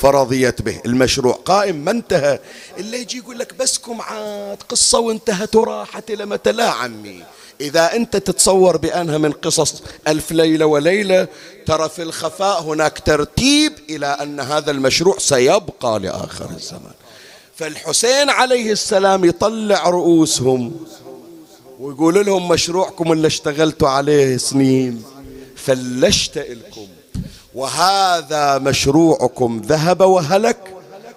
فرضيت به. المشروع قائم ما انتهى. اللي يجي يقول لك بسكم عاد قصة وانتهت وراحت إلى متى؟ لا عمي. إذا أنت تتصور بأنها من قصص ألف ليلة وليلة ترى في الخفاء هناك ترتيب إلى أن هذا المشروع سيبقى لآخر الزمان. فالحسين عليه السلام يطلع رؤوسهم ويقول لهم مشروعكم اللي اشتغلتوا عليه سنين فلشت إلكم. وهذا مشروعكم ذهب وهلك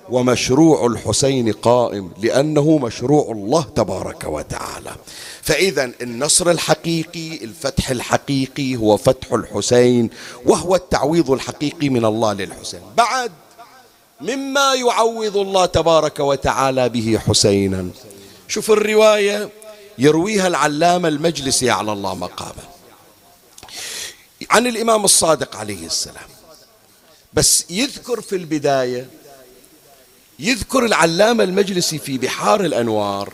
ومشروع الحسين قائم لأنه مشروع الله تبارك وتعالى. فإذا النصر الحقيقي الفتح الحقيقي هو فتح الحسين وهو التعويض الحقيقي من الله للحسين. بعد مما يعوض الله تبارك وتعالى به حسينا. شوف الرواية يرويها العلامة المجلسي على الله مقامه. عن الإمام الصادق عليه السلام. بس يذكر في البداية يذكر العلامة المجلسي في بحار الأنوار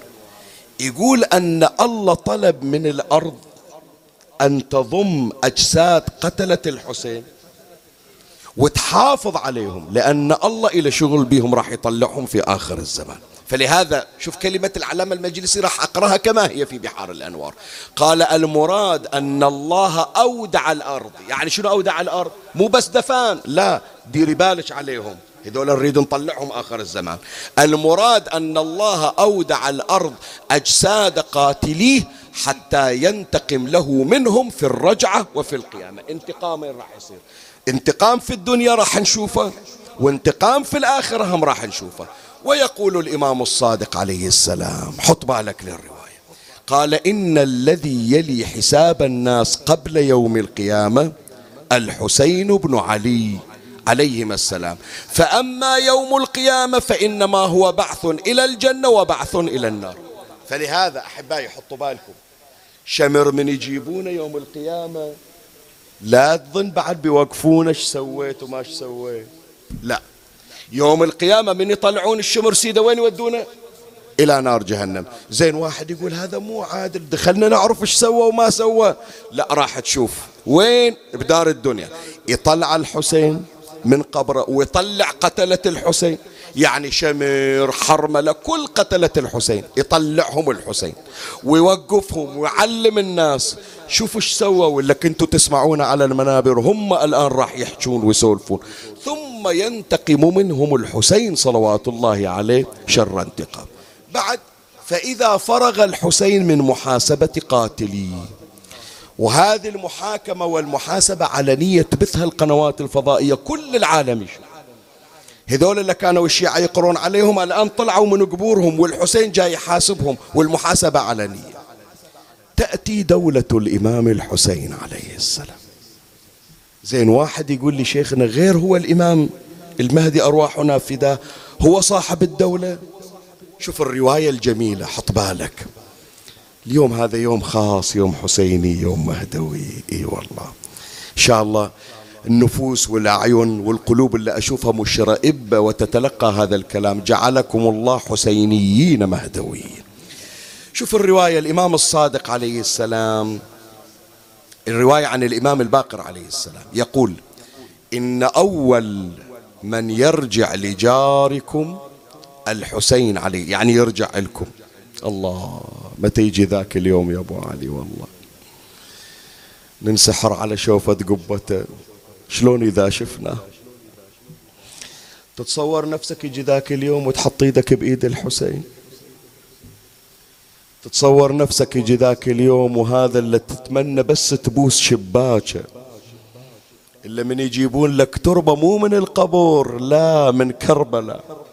يقول أن الله طلب من الأرض أن تضم أجساد قتلة الحسين وتحافظ عليهم لأن الله إلى شغل بهم راح يطلعهم في آخر الزمان. فلهذا شوف كلمة العلامة المجلسي راح أقرأها كما هي في بحار الأنوار. قال المراد أن الله أودع الأرض. يعني شنو أودع الأرض؟ مو بس دفان لا ديري بالك عليهم. هذول نريد نطلعهم آخر الزمان. المراد أن الله أودع الأرض أجساد قاتليه حتى ينتقم له منهم في الرجعة وفي القيامة. انتقام راح يصير. انتقام في الدنيا راح نشوفه وانتقام في الآخرة هم راح نشوفه. ويقول الإمام الصادق عليه السلام حط بالك للرواية. قال إن الذي يلي حساب الناس قبل يوم القيامة الحسين بن علي عليهما السلام. فأما يوم القيامة فإنما هو بعث إلى الجنة وبعث إلى النار. فلهذا أحبائي حطوا بالكم. شمر من يجيبونه يوم القيامة لا تظن بعد بيوقفونا إيش سويت وما إيش سويت. لا. يوم القيامة من يطلعون الشمر سيدة وين يودونه؟ إلى نار جهنم. زين واحد يقول هذا مو عادل دخلنا نعرف إيش سوى وما سوى. لا راح تشوف وين؟ بدار الدنيا. يطلع الحسين من قبره ويطلع قتلة الحسين. يعني شمر حرملة كل قتلة الحسين يطلعهم الحسين ويوقفهم ويعلم الناس. شوفوا إيش سووا ولا كنتوا تسمعون على المنابر؟ هم الآن راح يحجون ويسولفون. ثم ينتقم منهم الحسين صلوات الله عليه شر انتقام. بعد فإذا فرغ الحسين من محاسبة قاتليه وهذه المحاكمة والمحاسبة علنية تبثها القنوات الفضائية كل العالم يشوف. هذول اللي كانوا الشيعة يقرون عليهم الآن طلعوا من قبورهم والحسين جاي يحاسبهم والمحاسبة علنية تأتي دولة الإمام الحسين عليه السلام. زين واحد يقول لي شيخنا غير هو الإمام المهدي أرواحنا فداه هو صاحب الدولة؟ شوف الرواية الجميلة حط بالك. اليوم هذا يوم خاص يوم حسيني يوم مهدوي. إي والله. إن شاء الله. النفوس والأعين والقلوب اللي أشوفها مشرئبه وتتلقى هذا الكلام. جعلكم الله حسينيين مهدويين شوف الرواية الإمام الصادق عليه السلام الرواية عن الإمام الباقر عليه السلام. يقول إن أول من يرجع لجاركم الحسين عليه يعني يرجع لكم. الله متى يجي ذاك اليوم يا أبو علي والله. ننسحر على شوفة قبته شلون إذا شفنا؟ تتصور نفسك يجي ذاك اليوم وتحط إيدك بإيد الحسين. تتصور نفسك يجي ذاك اليوم وهذا اللي تتمنى بس تبوس شباكة. إلا من يجيبون لك تربة مو من القبور لا من كربلاء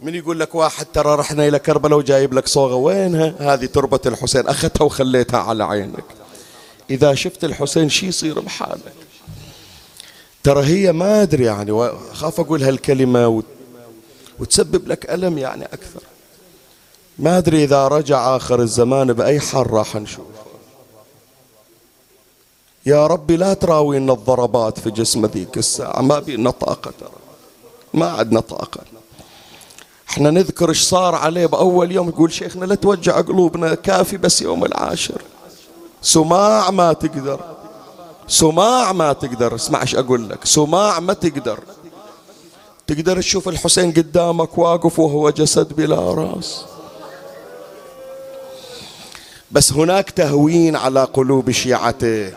من يقول لك واحد ترى رحنا إلى كربلاء وجايب لك صوغة وينها هذه تربة الحسين أخذتها وخليتها على عينك. إذا شفت الحسين شي يصير بحالك؟ ترى هي ما أدري يعني خاف أقول هالكلمة وتسبب لك ألم يعني أكثر. ما أدري إذا رجع آخر الزمان بأي حال راح نشوفه يا ربي لا تراوينا الضربات في جسم ذيك الساعة ما بينا طاقة ترى. ما عندنا طاقة إحنا نذكر إيش صار عليه بأول يوم يقول شيخنا لا توجع قلوبنا كافي بس يوم العاشر. سماع ما تقدر. سماع ما تقدر. اسمع إيش أقول لك. سماع ما تقدر. تقدر تشوف الحسين قدامك واقف وهو جسد بلا راس. بس هناك تهوين على قلوب شيعته.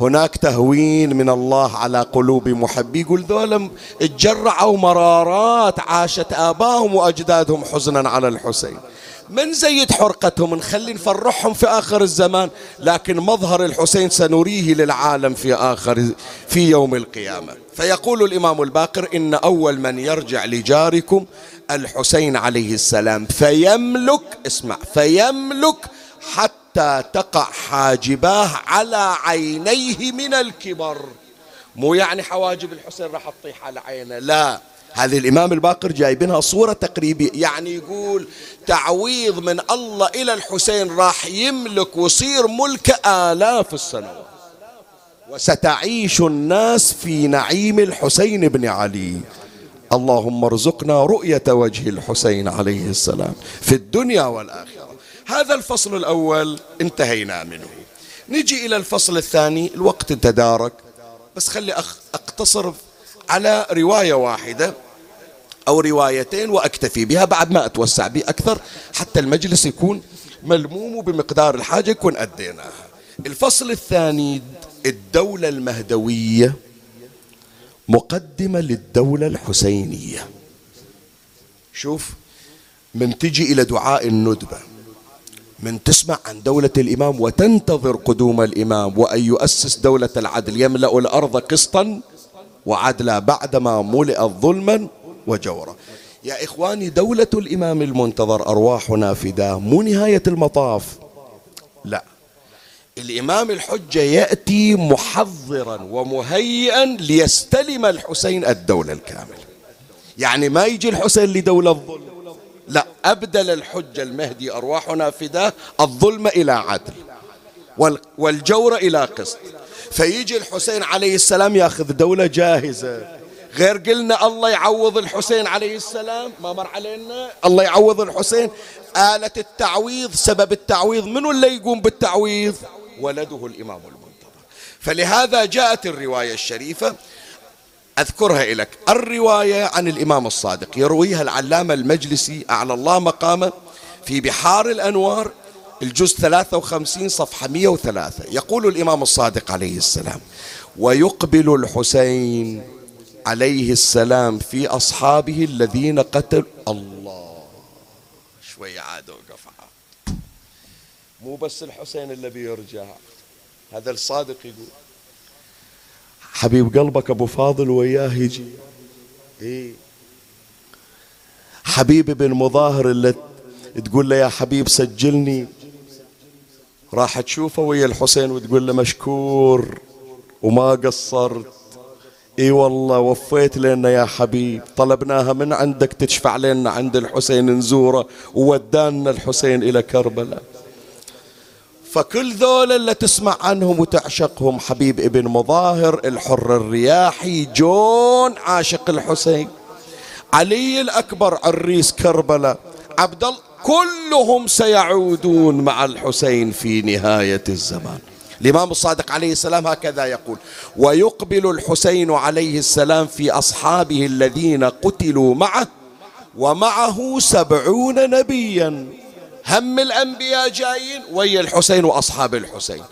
هناك تهوين من الله على قلوب محبي. يقول ذولا اتجرعوا مرارات عاشت آباهم وأجدادهم حزنا على الحسين. من زيد حرقتهم؟ نخلي نفرحهم في آخر الزمان لكن مظهر الحسين سنريه للعالم في آخر في يوم القيامة. فيقول الإمام الباقر إن أول من يرجع لجاركم الحسين عليه السلام. فيملك اسمع فيملك حتى تقع حاجباه على عينيه من الكبر. مو يعني حواجب الحسين راح تطيح على عينه لا. هذه الإمام الباقر جايبينها صورة تقريبية. يعني يقول تعويض من الله إلى الحسين راح يملك ويصير ملك آلاف السنوات. وستعيش الناس في نعيم الحسين بن علي. اللهم ارزقنا رؤية وجه الحسين عليه السلام في الدنيا والآخرة. هذا الفصل الأول انتهينا منه. نجي إلى الفصل الثاني. الوقت تدارك. بس خلي أقتصر على رواية واحدة أو روايتين وأكتفي بها بعد ما أتوسع به أكثر حتى المجلس يكون ملموم بمقدار الحاجة يكون أديناها. الفصل الثاني الدولة المهدوية مقدمة للدولة الحسينية. شوف من تجي إلى دعاء الندبة من تسمع عن دولة الإمام وتنتظر قدوم الإمام وأن يؤسس دولة العدل يملأ الأرض قسطا وعدلا بعدما ملئت ظلما وجورا. يا إخواني دولة الإمام المنتظر أرواحنا فداه مو نهاية المطاف؟ لا. الإمام الحجة يأتي محضرا ومهيئا ليستلم الحسين الدولة الكاملة. يعني ما يجي الحسين لدولة الظلم؟ لا. أبدل الحجة المهدي أرواحنا فداه الظلم إلى عدل والجور إلى قسط. فيجي الحسين عليه السلام ياخذ دولة جاهزة. غير قلنا الله يعوض الحسين عليه السلام. ما مر علينا. الله يعوض الحسين. آلة التعويض. سبب التعويض منو اللي يقوم بالتعويض؟ ولده الإمام المنتظر. فلهذا جاءت الرواية الشريفة. أذكرها لك الرواية عن الإمام الصادق. يرويها العلامة المجلسي. أعلى الله مقامه. في بحار الأنوار. الجزء 53 صفحة 103 يقول الإمام الصادق عليه السلام ويقبل الحسين عليه السلام في أصحابه الذين قتلوا الله. شوي عاد وقف مو بس الحسين اللي بيرجع هذا الصادق يقول حبيب قلبك أبو فاضل وياه يجي. إيه. حبيب بن مظاهر اللي تقول له يا حبيب سجلني راح تشوفه ويا الحسين وتقول له مشكور وما قصرت. إي والله وفيت لنا يا حبيب. طلبناها من عندك تشفع لنا عند الحسين نزوره وودانا الحسين إلى كربلاء. فكل ذول اللي تسمع عنهم وتعشقهم حبيب ابن مظاهر الحر الرياحي جون عاشق الحسين علي الأكبر عريس كربلاء عبد الله كلهم سيعودون مع الحسين في نهاية الزمان. الإمام الصادق عليه السلام هكذا يقول ويقبل الحسين عليه السلام في أصحابه الذين قتلوا معه ومعه سبعون نبيا. هم الأنبياء جايين ويا الحسين وأصحاب الحسين.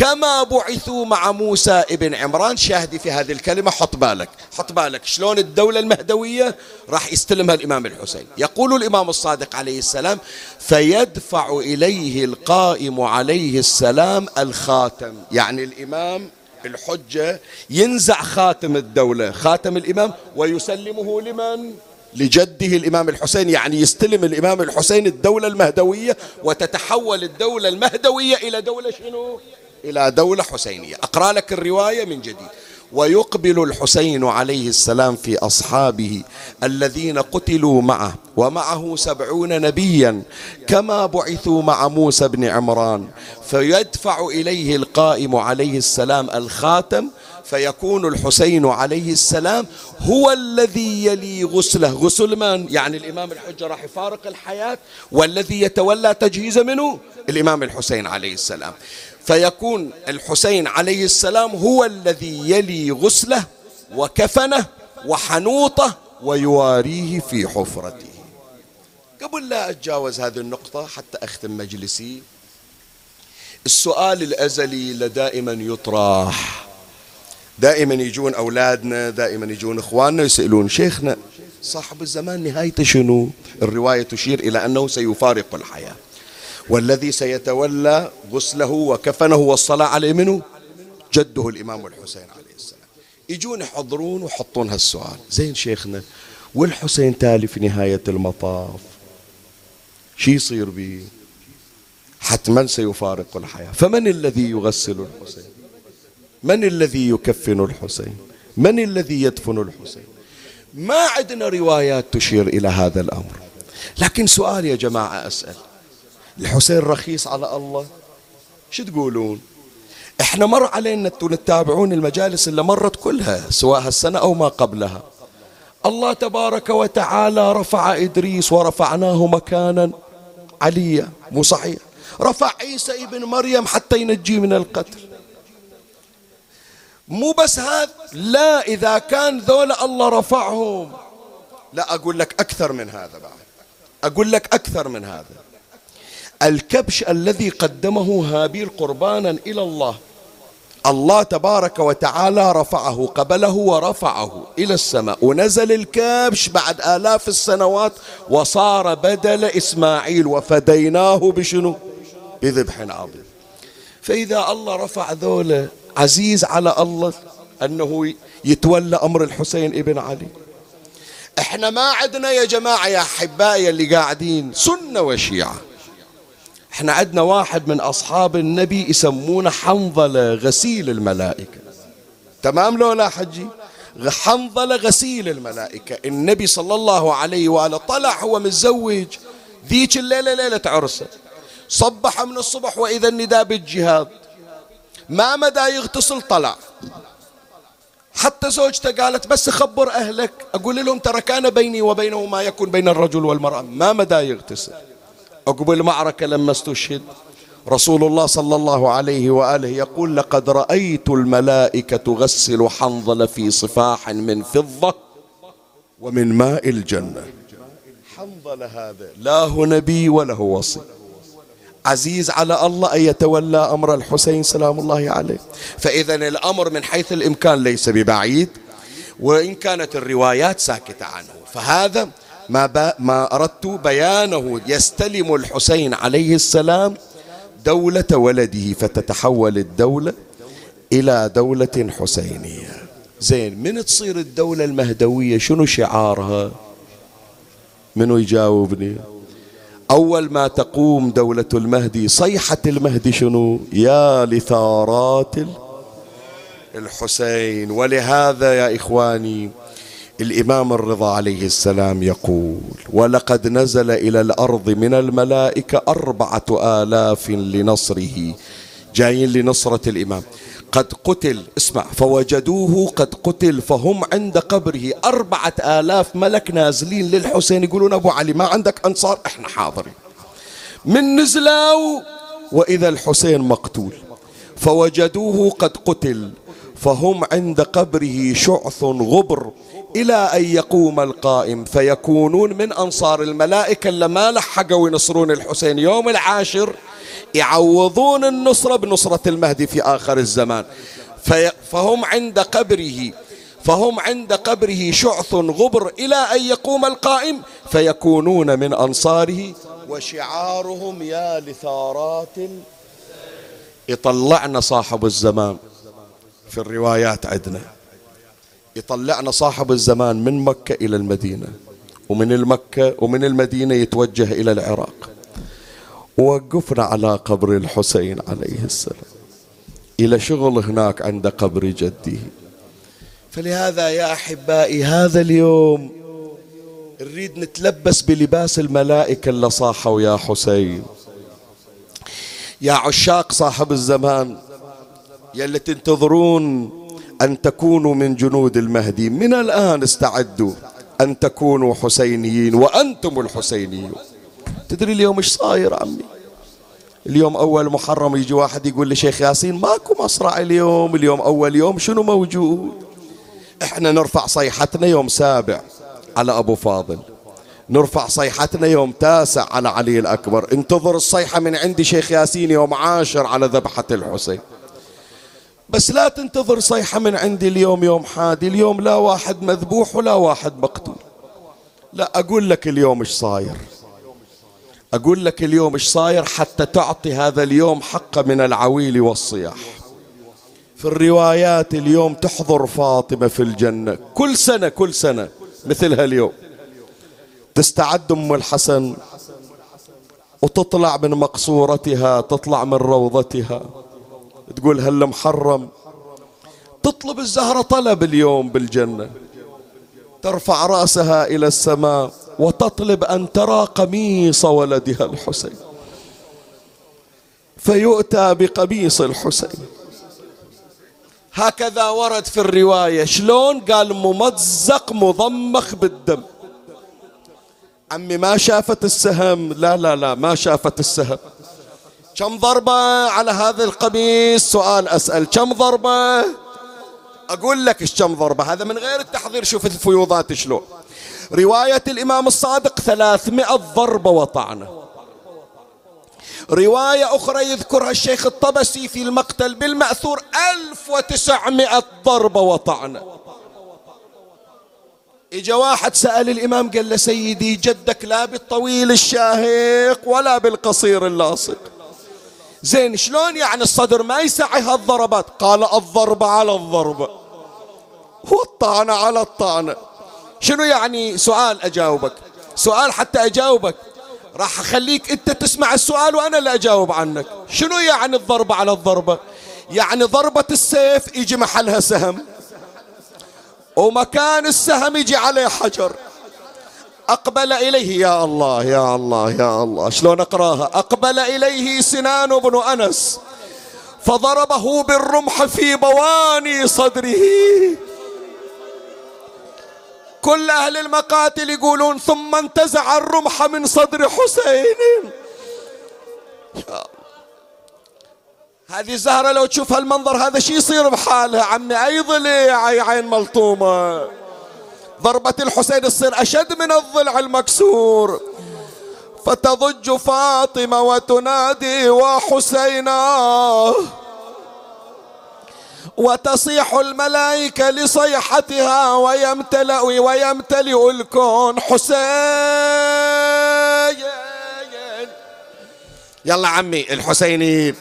كما بعثوا مع موسى ابن عمران شاهدي في هذه الكلمة حط بالك حط بالك شلون الدولة المهدوية راح يستلمها الإمام الحسين يقول الإمام الصادق عليه السلام فيدفع إليه القائم عليه السلام الخاتم يعني الإمام الحجة ينزع خاتم الدولة خاتم الإمام ويسلمه لمن؟ لجده الإمام الحسين يعني يستلم الإمام الحسين الدولة المهدوية وتتحول الدولة المهدوية إلى دولة شنو؟ إلى دولة حسينية. أقرأ لك الرواية من جديد. ويقبل الحسين عليه السلام في أصحابه الذين قتلوا معه ومعه سبعون نبيا كما بعثوا مع موسى بن عمران. فيدفع إليه القائم عليه السلام الخاتم فيكون الحسين عليه السلام هو الذي يلي غسله. غسل من؟ يعني الإمام الحجة راح يفارق الحياة والذي يتولى تجهيز منه؟ الإمام الحسين عليه السلام. فيكون الحسين عليه السلام هو الذي يلي غسله وكفنه وحنوطه ويواريه في حفرته. قبل لا أتجاوز هذه النقطة حتى أختم مجلسي السؤال الأزلي لدائما يطرح. دائما يجون أولادنا دائما يجون إخواننا يسألون شيخنا صاحب الزمان نهايته شنو؟ الرواية تشير إلى أنه سيفارق الحياة. والذي سيتولى غسله وكفنه والصلاة عليه منه؟ جده الإمام الحسين عليه السلام. يجون يحضرون ويحطون هالسؤال. زين شيخنا والحسين تالي في نهاية المطاف شي يصير به حتما سيفارق الحياة. فمن الذي يغسل الحسين؟ من الذي يكفن الحسين؟ من الذي يدفن الحسين؟ ما عندنا روايات تشير إلى هذا الأمر. لكن سؤال يا جماعة أسأل. الحسين رخيص على الله. شو تقولون؟ إحنا مر علينا تتابعون المجالس اللي مرت كلها سواء هالسنة أو ما قبلها. الله تبارك وتعالى رفع إدريس ورفعناه مكانا. عليا مو صحيح. رفع عيسى ابن مريم حتى ينجيه من القتل. مو بس هذا لا إذا كان ذولا الله رفعهم. لا أقول لك أكثر من هذا بعد. أقول لك أكثر من هذا. الكبش الذي قدمه هابيل قربانا إلى الله. الله تبارك وتعالى رفعه قبله ورفعه إلى السماء. ونزل الكبش بعد آلاف السنوات وصار بدل إسماعيل وفديناه بشنو؟ بذبح عظيم. فإذا الله رفع ذولا عزيز على الله أنه يتولى أمر الحسين ابن علي. إحنا ما عندنا يا جماعة يا أحبائي اللي قاعدين سنة وشيعة. إحنا عندنا واحد من أصحاب النبي يسمونه حنظلة غسيل الملائكة. تمام لو لا حجي؟ حنظلة غسيل الملائكة. النبي صلى الله عليه وآله طلع هو متزوج ذيك الليلة ليلة عرسة. صبح من الصبح وإذا النداء بالجهاد. ما مدى يغتسل؟ طلع. حتى زوجته قالت بس خبر أهلك. أقول لهم ترى كان بيني وبينه ما يكون بين الرجل والمرأة. ما مدى يغتسل؟ عقب المعركة لما استشهد. رسول الله صلى الله عليه وآله يقول لقد رأيت الملائكة تغسل حنظل في صفاح من فضة ومن ماء الجنة. حنظل هذا لا هو نبي ولا هو وصي. عزيز على الله أن يتولى أمر الحسين سلام الله عليه. فإذا الأمر من حيث الإمكان ليس ببعيد وإن كانت الروايات ساكتة عنه. فهذا ما, ما أردت بيانه يستلم الحسين عليه السلام دولة ولده فتتحول الدولة إلى دولة حسينية. زين من تصير الدولة المهدوية؟ شنو شعارها؟ منو يجاوبني؟ أول ما تقوم دولة المهدي صيحة المهدي شنو؟ يا لثارات الحسين. ولهذا يا إخواني الإمام الرضا عليه السلام يقول ولقد نزل إلى الأرض من الملائكة أربعة آلاف لنصره. جايين لنصرة الإمام. قد قتل اسمع فوجدوه قد قتل فهم عند قبره أربعة آلاف ملك نازلين للحسين يقولون أبو علي ما عندك أنصار؟ إحنا حاضرين. من نزلوا وإذا الحسين مقتول. فوجدوه قد قتل فهم عند قبره شعث غبر إلى أن يقوم القائم. فيكونون من أنصار الملائكة اللي ما لحقوا ينصرون الحسين يوم العاشر يعوضون النصرة بنصرة المهدي في آخر الزمان. فهم عند قبره فهم عند قبره شعث غبر إلى أن يقوم القائم. فيكونون من أنصاره وشعارهم يا لثارات يطلعنا صاحب الزمان. في الروايات عندنا يطلعنا صاحب الزمان من مكة إلى المدينة ومن المكة ومن المدينة يتوجه إلى العراق. ووقفنا على قبر الحسين عليه السلام. إلى شغل هناك عند قبر جده. فلهذا يا أحبائي هذا اليوم نريد نتلبس بلباس الملائكة اللي صاحوا يا حسين. يا عشاق صاحب الزمان يلي تنتظرون أن تكونوا من جنود المهدي. من الآن استعدوا أن تكونوا حسينيين وأنتم الحسينيون. تدري اليوم إيش صاير عمي؟ اليوم أول محرم يجي واحد يقول لي شيخ ياسين ماكو مصرع اليوم اليوم أول يوم شنو موجود؟ إحنا نرفع صيحتنا يوم سابع على أبو فاضل. نرفع صيحتنا يوم تاسع على علي الأكبر. انتظر الصيحة من عندي شيخ ياسين يوم عاشر على ذبحة الحسين. بس لا تنتظر صيحة من عندي اليوم يوم حادي اليوم لا واحد مذبوح ولا واحد مقتول. لا أقول لك اليوم إيش صاير. أقول لك اليوم إيش صاير حتى تعطي هذا اليوم حقه من العويل والصياح. في الروايات اليوم تحضر فاطمة في الجنة. كل سنة كل سنة مثل هاليوم تستعد أم الحسن وتطلع من مقصورتها تطلع من روضتها. تقول هل محرم. تطلب الزهرة طلب اليوم بالجنة. ترفع رأسها إلى السماء وتطلب أن ترى قميص ولدها الحسين. فيؤتى بقميص الحسين. هكذا ورد في الرواية. شلون؟ قال ممزق مضمخ بالدم. عمي ما شافت السهم. لا لا لا ما شافت السهم. كم ضربة على هذا القميص؟ سؤال أسأل. كم ضربة؟ أقول لك إيش كم ضربة. هذا من غير التحضير. شوف الفيوضات شلون. رواية الإمام الصادق ثلاثمائة ضربة وطعنة. رواية أخرى يذكرها الشيخ الطبسي في المقتل بالمأثور. ألف وتسعمائة ضربة وطعنة. إجا واحد سأل الإمام قال له سيدي جدك لا بالطويل الشاهق ولا بالقصير اللاصق. زين شلون يعني الصدر ما يسعي هالضربات؟ قال الضربة على الضربة والطعنة على الطعنة شنو يعني سؤال أجاوبك؟ سؤال حتى أجاوبك. راح أخليك أنت تسمع السؤال وأنا اللي أجاوب عنك. شنو يعني الضربة على الضربة يعني ضربة السيف يجي محلها سهم. ومكان السهم يجي عليه حجر. أقبل إليه. يا الله يا الله يا الله. شلون أقراها؟ أقبل إليه سنان بن أنس فضربه بالرمح في بواني صدره. كل أهل المقاتل يقولون ثم انتزع الرمح من صدر حسين. هذه الزهرة لو تشوف هالمنظر هذا شي يصير بحالها. عمي أي ضلع أي عين ملطومة. ضربة الحسين تصير أشد من الضلع المكسور. فتضج فاطمة وتنادي وحسينا. وتصيح الملائكة لصيحتها ويمتلئ ويمتلئ الكون. حسين. يلا عمي الحسيني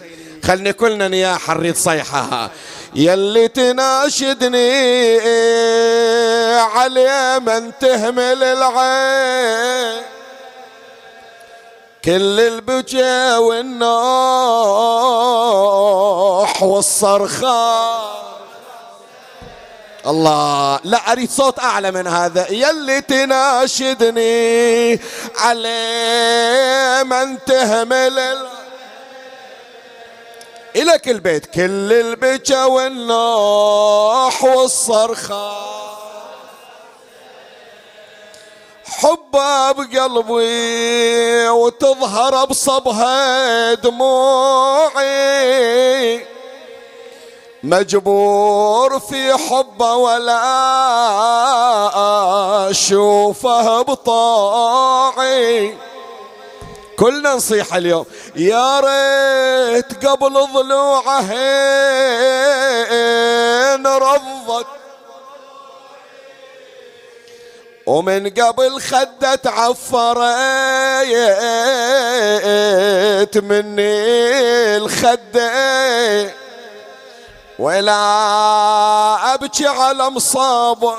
خلني كلنا نياح نريد صيحها. يلي تناشدني على من تهمل العين. كل البكا والنوح والصرخة. الله لا أريد صوت أعلى من هذا. يلي تناشدني على من تهمل إلك البيت كل البكا والنوح والصرخة. حبه بقلبي وتظهر بصبها دموعي. مجبور في حبه ولا أشوفه بطاعي. كلنا نصيح اليوم. يا ريت قبل ضلوعه رضت. ومن قبل خدة تعفرت مني الخدة ولا أبكي على مصاب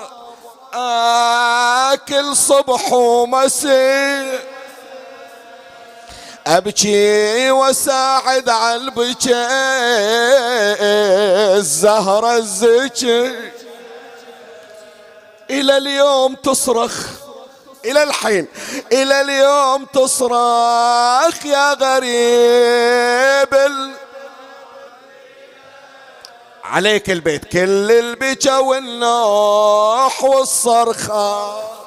آكل صبح ومسي أبكي وساعد على البكي الزهرة الزكي. إلى اليوم تصرخ إلى الحين إلى اليوم تصرخ يا غريب ال... عليك البيت كل البكا والنوح والصرخة.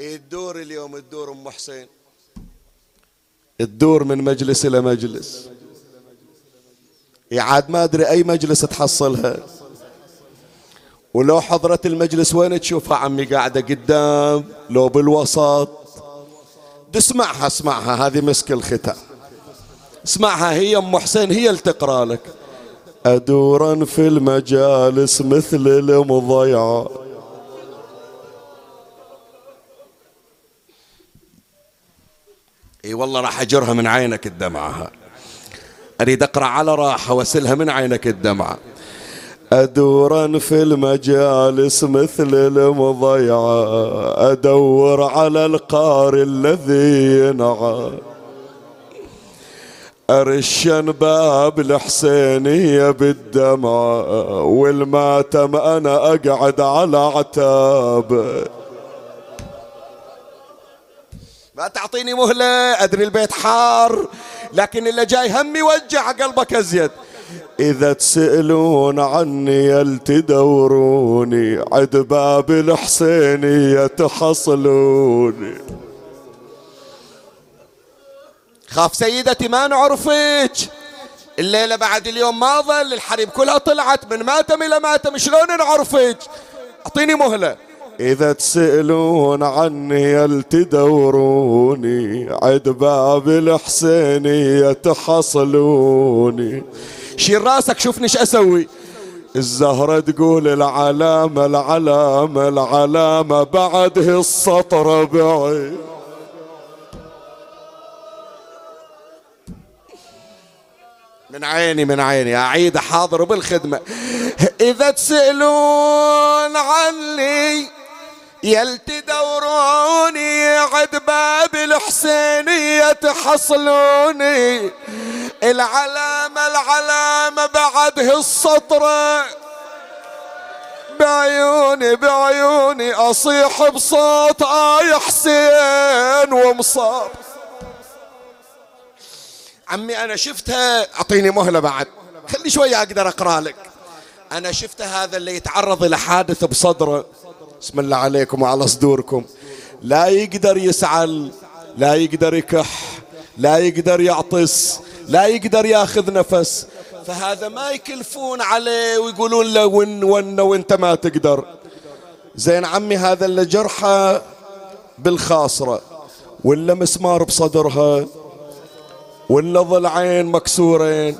الدور اليوم؟ الدور أم حسين. الدور من مجلس إلى مجلس. يعاد ما أدري أي مجلس تحصلها. ولو حضرت المجلس وين تشوفها عمي قاعدة قدام؟ لو بالوسط. اسمعها اسمعها هذه مسك الختام. اسمعها هي أم حسين هي اللي تقرأ لك. أدورا في المجالس مثل المضيعة إي والله راح أجرها من عينك الدمعة أريد أقرأ على راحة واسلها من عينك الدمعة. أدورا في المجالس مثل المضيعة. أدور على القار الذي ينعى. أرشن باب الحسينية بالدمع والماتم أنا أقعد على عتاب. ما تعطيني مهلة أدري البيت حار لكن اللي جاي هم يوجع قلبك أزيد. إذا تسألون عني يل تدوروني؟ عد باب الحسينية تحصلوني خاف سيدتي ما نعرفك. الليلة بعد اليوم ما ظل الحريم كلها طلعت من ماتم إلى ماتم شلون نعرفك؟ أعطيني مهلة. إذا تسألون عني يل تدوروني؟ عد باب الحسينية تحصلوني شيل راسك شوفني إيش أسوي. الزهرة تقول العلامة العلامة العلامة بعده السطر بعيد. من عيني من عيني أعيد حاضر بالخدمة. إذا تسألون عني يل تدوروني عد باب الحسينية تحصلوني العلامة العلامة بعده السطرة بعيوني بعيوني أصيح بصوت آي حسين ومصاب. عمي أنا شفتها. أعطيني مهلة بعد. خلي شوية أقدر أقرأ لك. أنا شفت هذا اللي يتعرض إلى حادث بصدره بسم الله عليكم وعلى صدوركم. لا يقدر يسعل لا يقدر يكح لا يقدر يعطس لا يقدر ياخذ نفس. فهذا ما يكلفون عليه ويقولون له ون ون وانت ما تقدر. زين عمي هذا اللي جرحه بالخاصرة. ولا مسمار بصدرها ولا ضلعين مكسورين.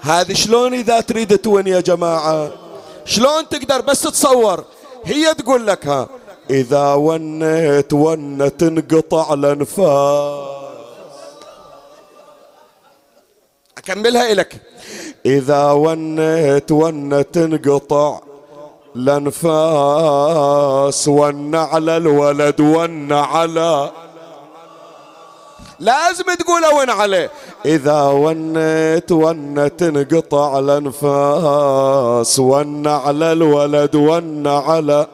هذه شلون إذا تريد تون يا جماعة؟ شلون تقدر بس تصور؟ هي تقول لك ها إذا ونيت ونة تنقطع الأنفاس. أكملها الك إذا ونيت ونة تنقطع الأنفاس ون على الولد ون على لازم تقول ون عليه إذا ونيت ون تنقطع الأنفاس ون على الولد ون على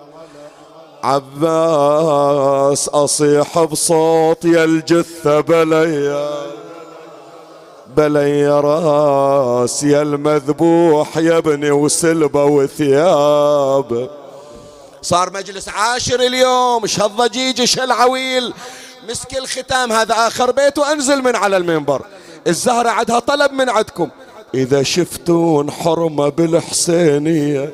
عباس أصيح بصوت يا الجثة بليا بلي راس يا المذبوح يا ابني وسلبة وثياب صار مجلس عاشر اليوم إيش هالضجيج إيش هالعويل مسك الختام هذا آخر بيت وأنزل من على المنبر. الزهرة عدها طلب من عدكم. إذا شفتون حرمة بالحسينية.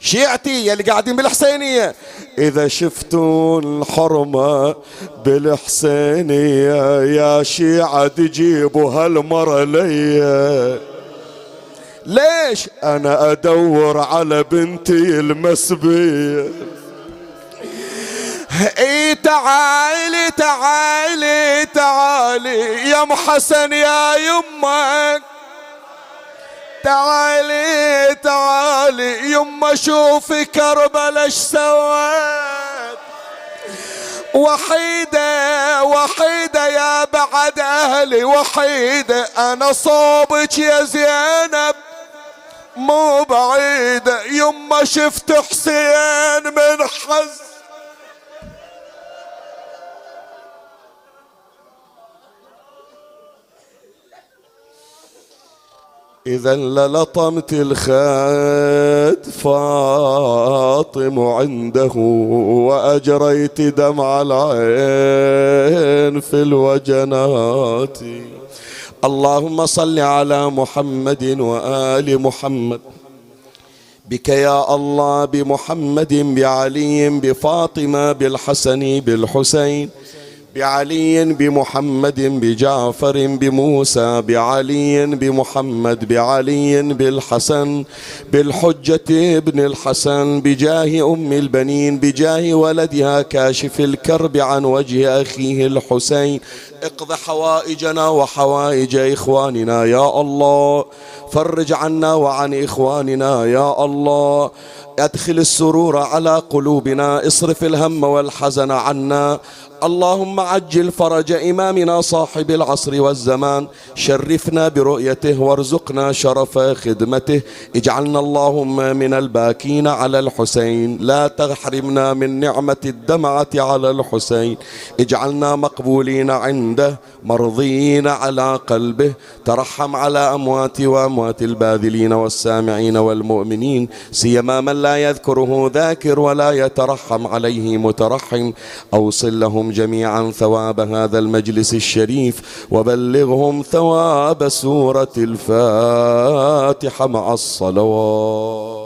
شيعتي يلي قاعدين بالحسينية. إذا شفتون الحرمة بالحسينية يا شيعة تجيبوا هالمرة ليا ليش؟ أنا أدور على بنتي المسبية. اي تعالي تعالي تعالي. يا أم حسن يا يمك. تعالي تعالي. يما شوفي كربلا إيش سوت. وحيدة وحيدة يا بعد أهلي. وحيدة أنا صوبك يا زينب. مو بعيدة. يما شفت حسين من حز إذا للطمت الخد فاطم عنده وأجريت دمع العين في الوجنات. اللهم صل على محمد وآل محمد. بك يا الله بمحمد بعلي بفاطمة بالحسن بالحسين. بعلي بمحمد بجعفر بموسى بعلي بمحمد بعلي بالحسن بالحجة ابن الحسن بجاه أم البنين بجاه ولدها كاشف الكرب عن وجه أخيه الحسين. اقض حوائجنا وحوائج إخواننا يا الله. فرج عنا وعن إخواننا يا الله. أدخل السرور على قلوبنا اصرف الهم والحزن عنا. اللهم عجل فرج إمامنا صاحب العصر والزمان. شرفنا برؤيته وارزقنا شرف خدمته. اجعلنا اللهم من الباكين على الحسين. لا تحرمنا من نعمة الدمعة على الحسين. اجعلنا مقبولين عنده مرضين على قلبه. ترحم على أموات وأموات الباذلين والسامعين والمؤمنين. سيما من يذكره ذاكر ولا يترحم عليه مترحم. أوصل لهم جميعا ثواب هذا المجلس الشريف وبلغهم ثواب سورة الفاتحة مع الصلوات.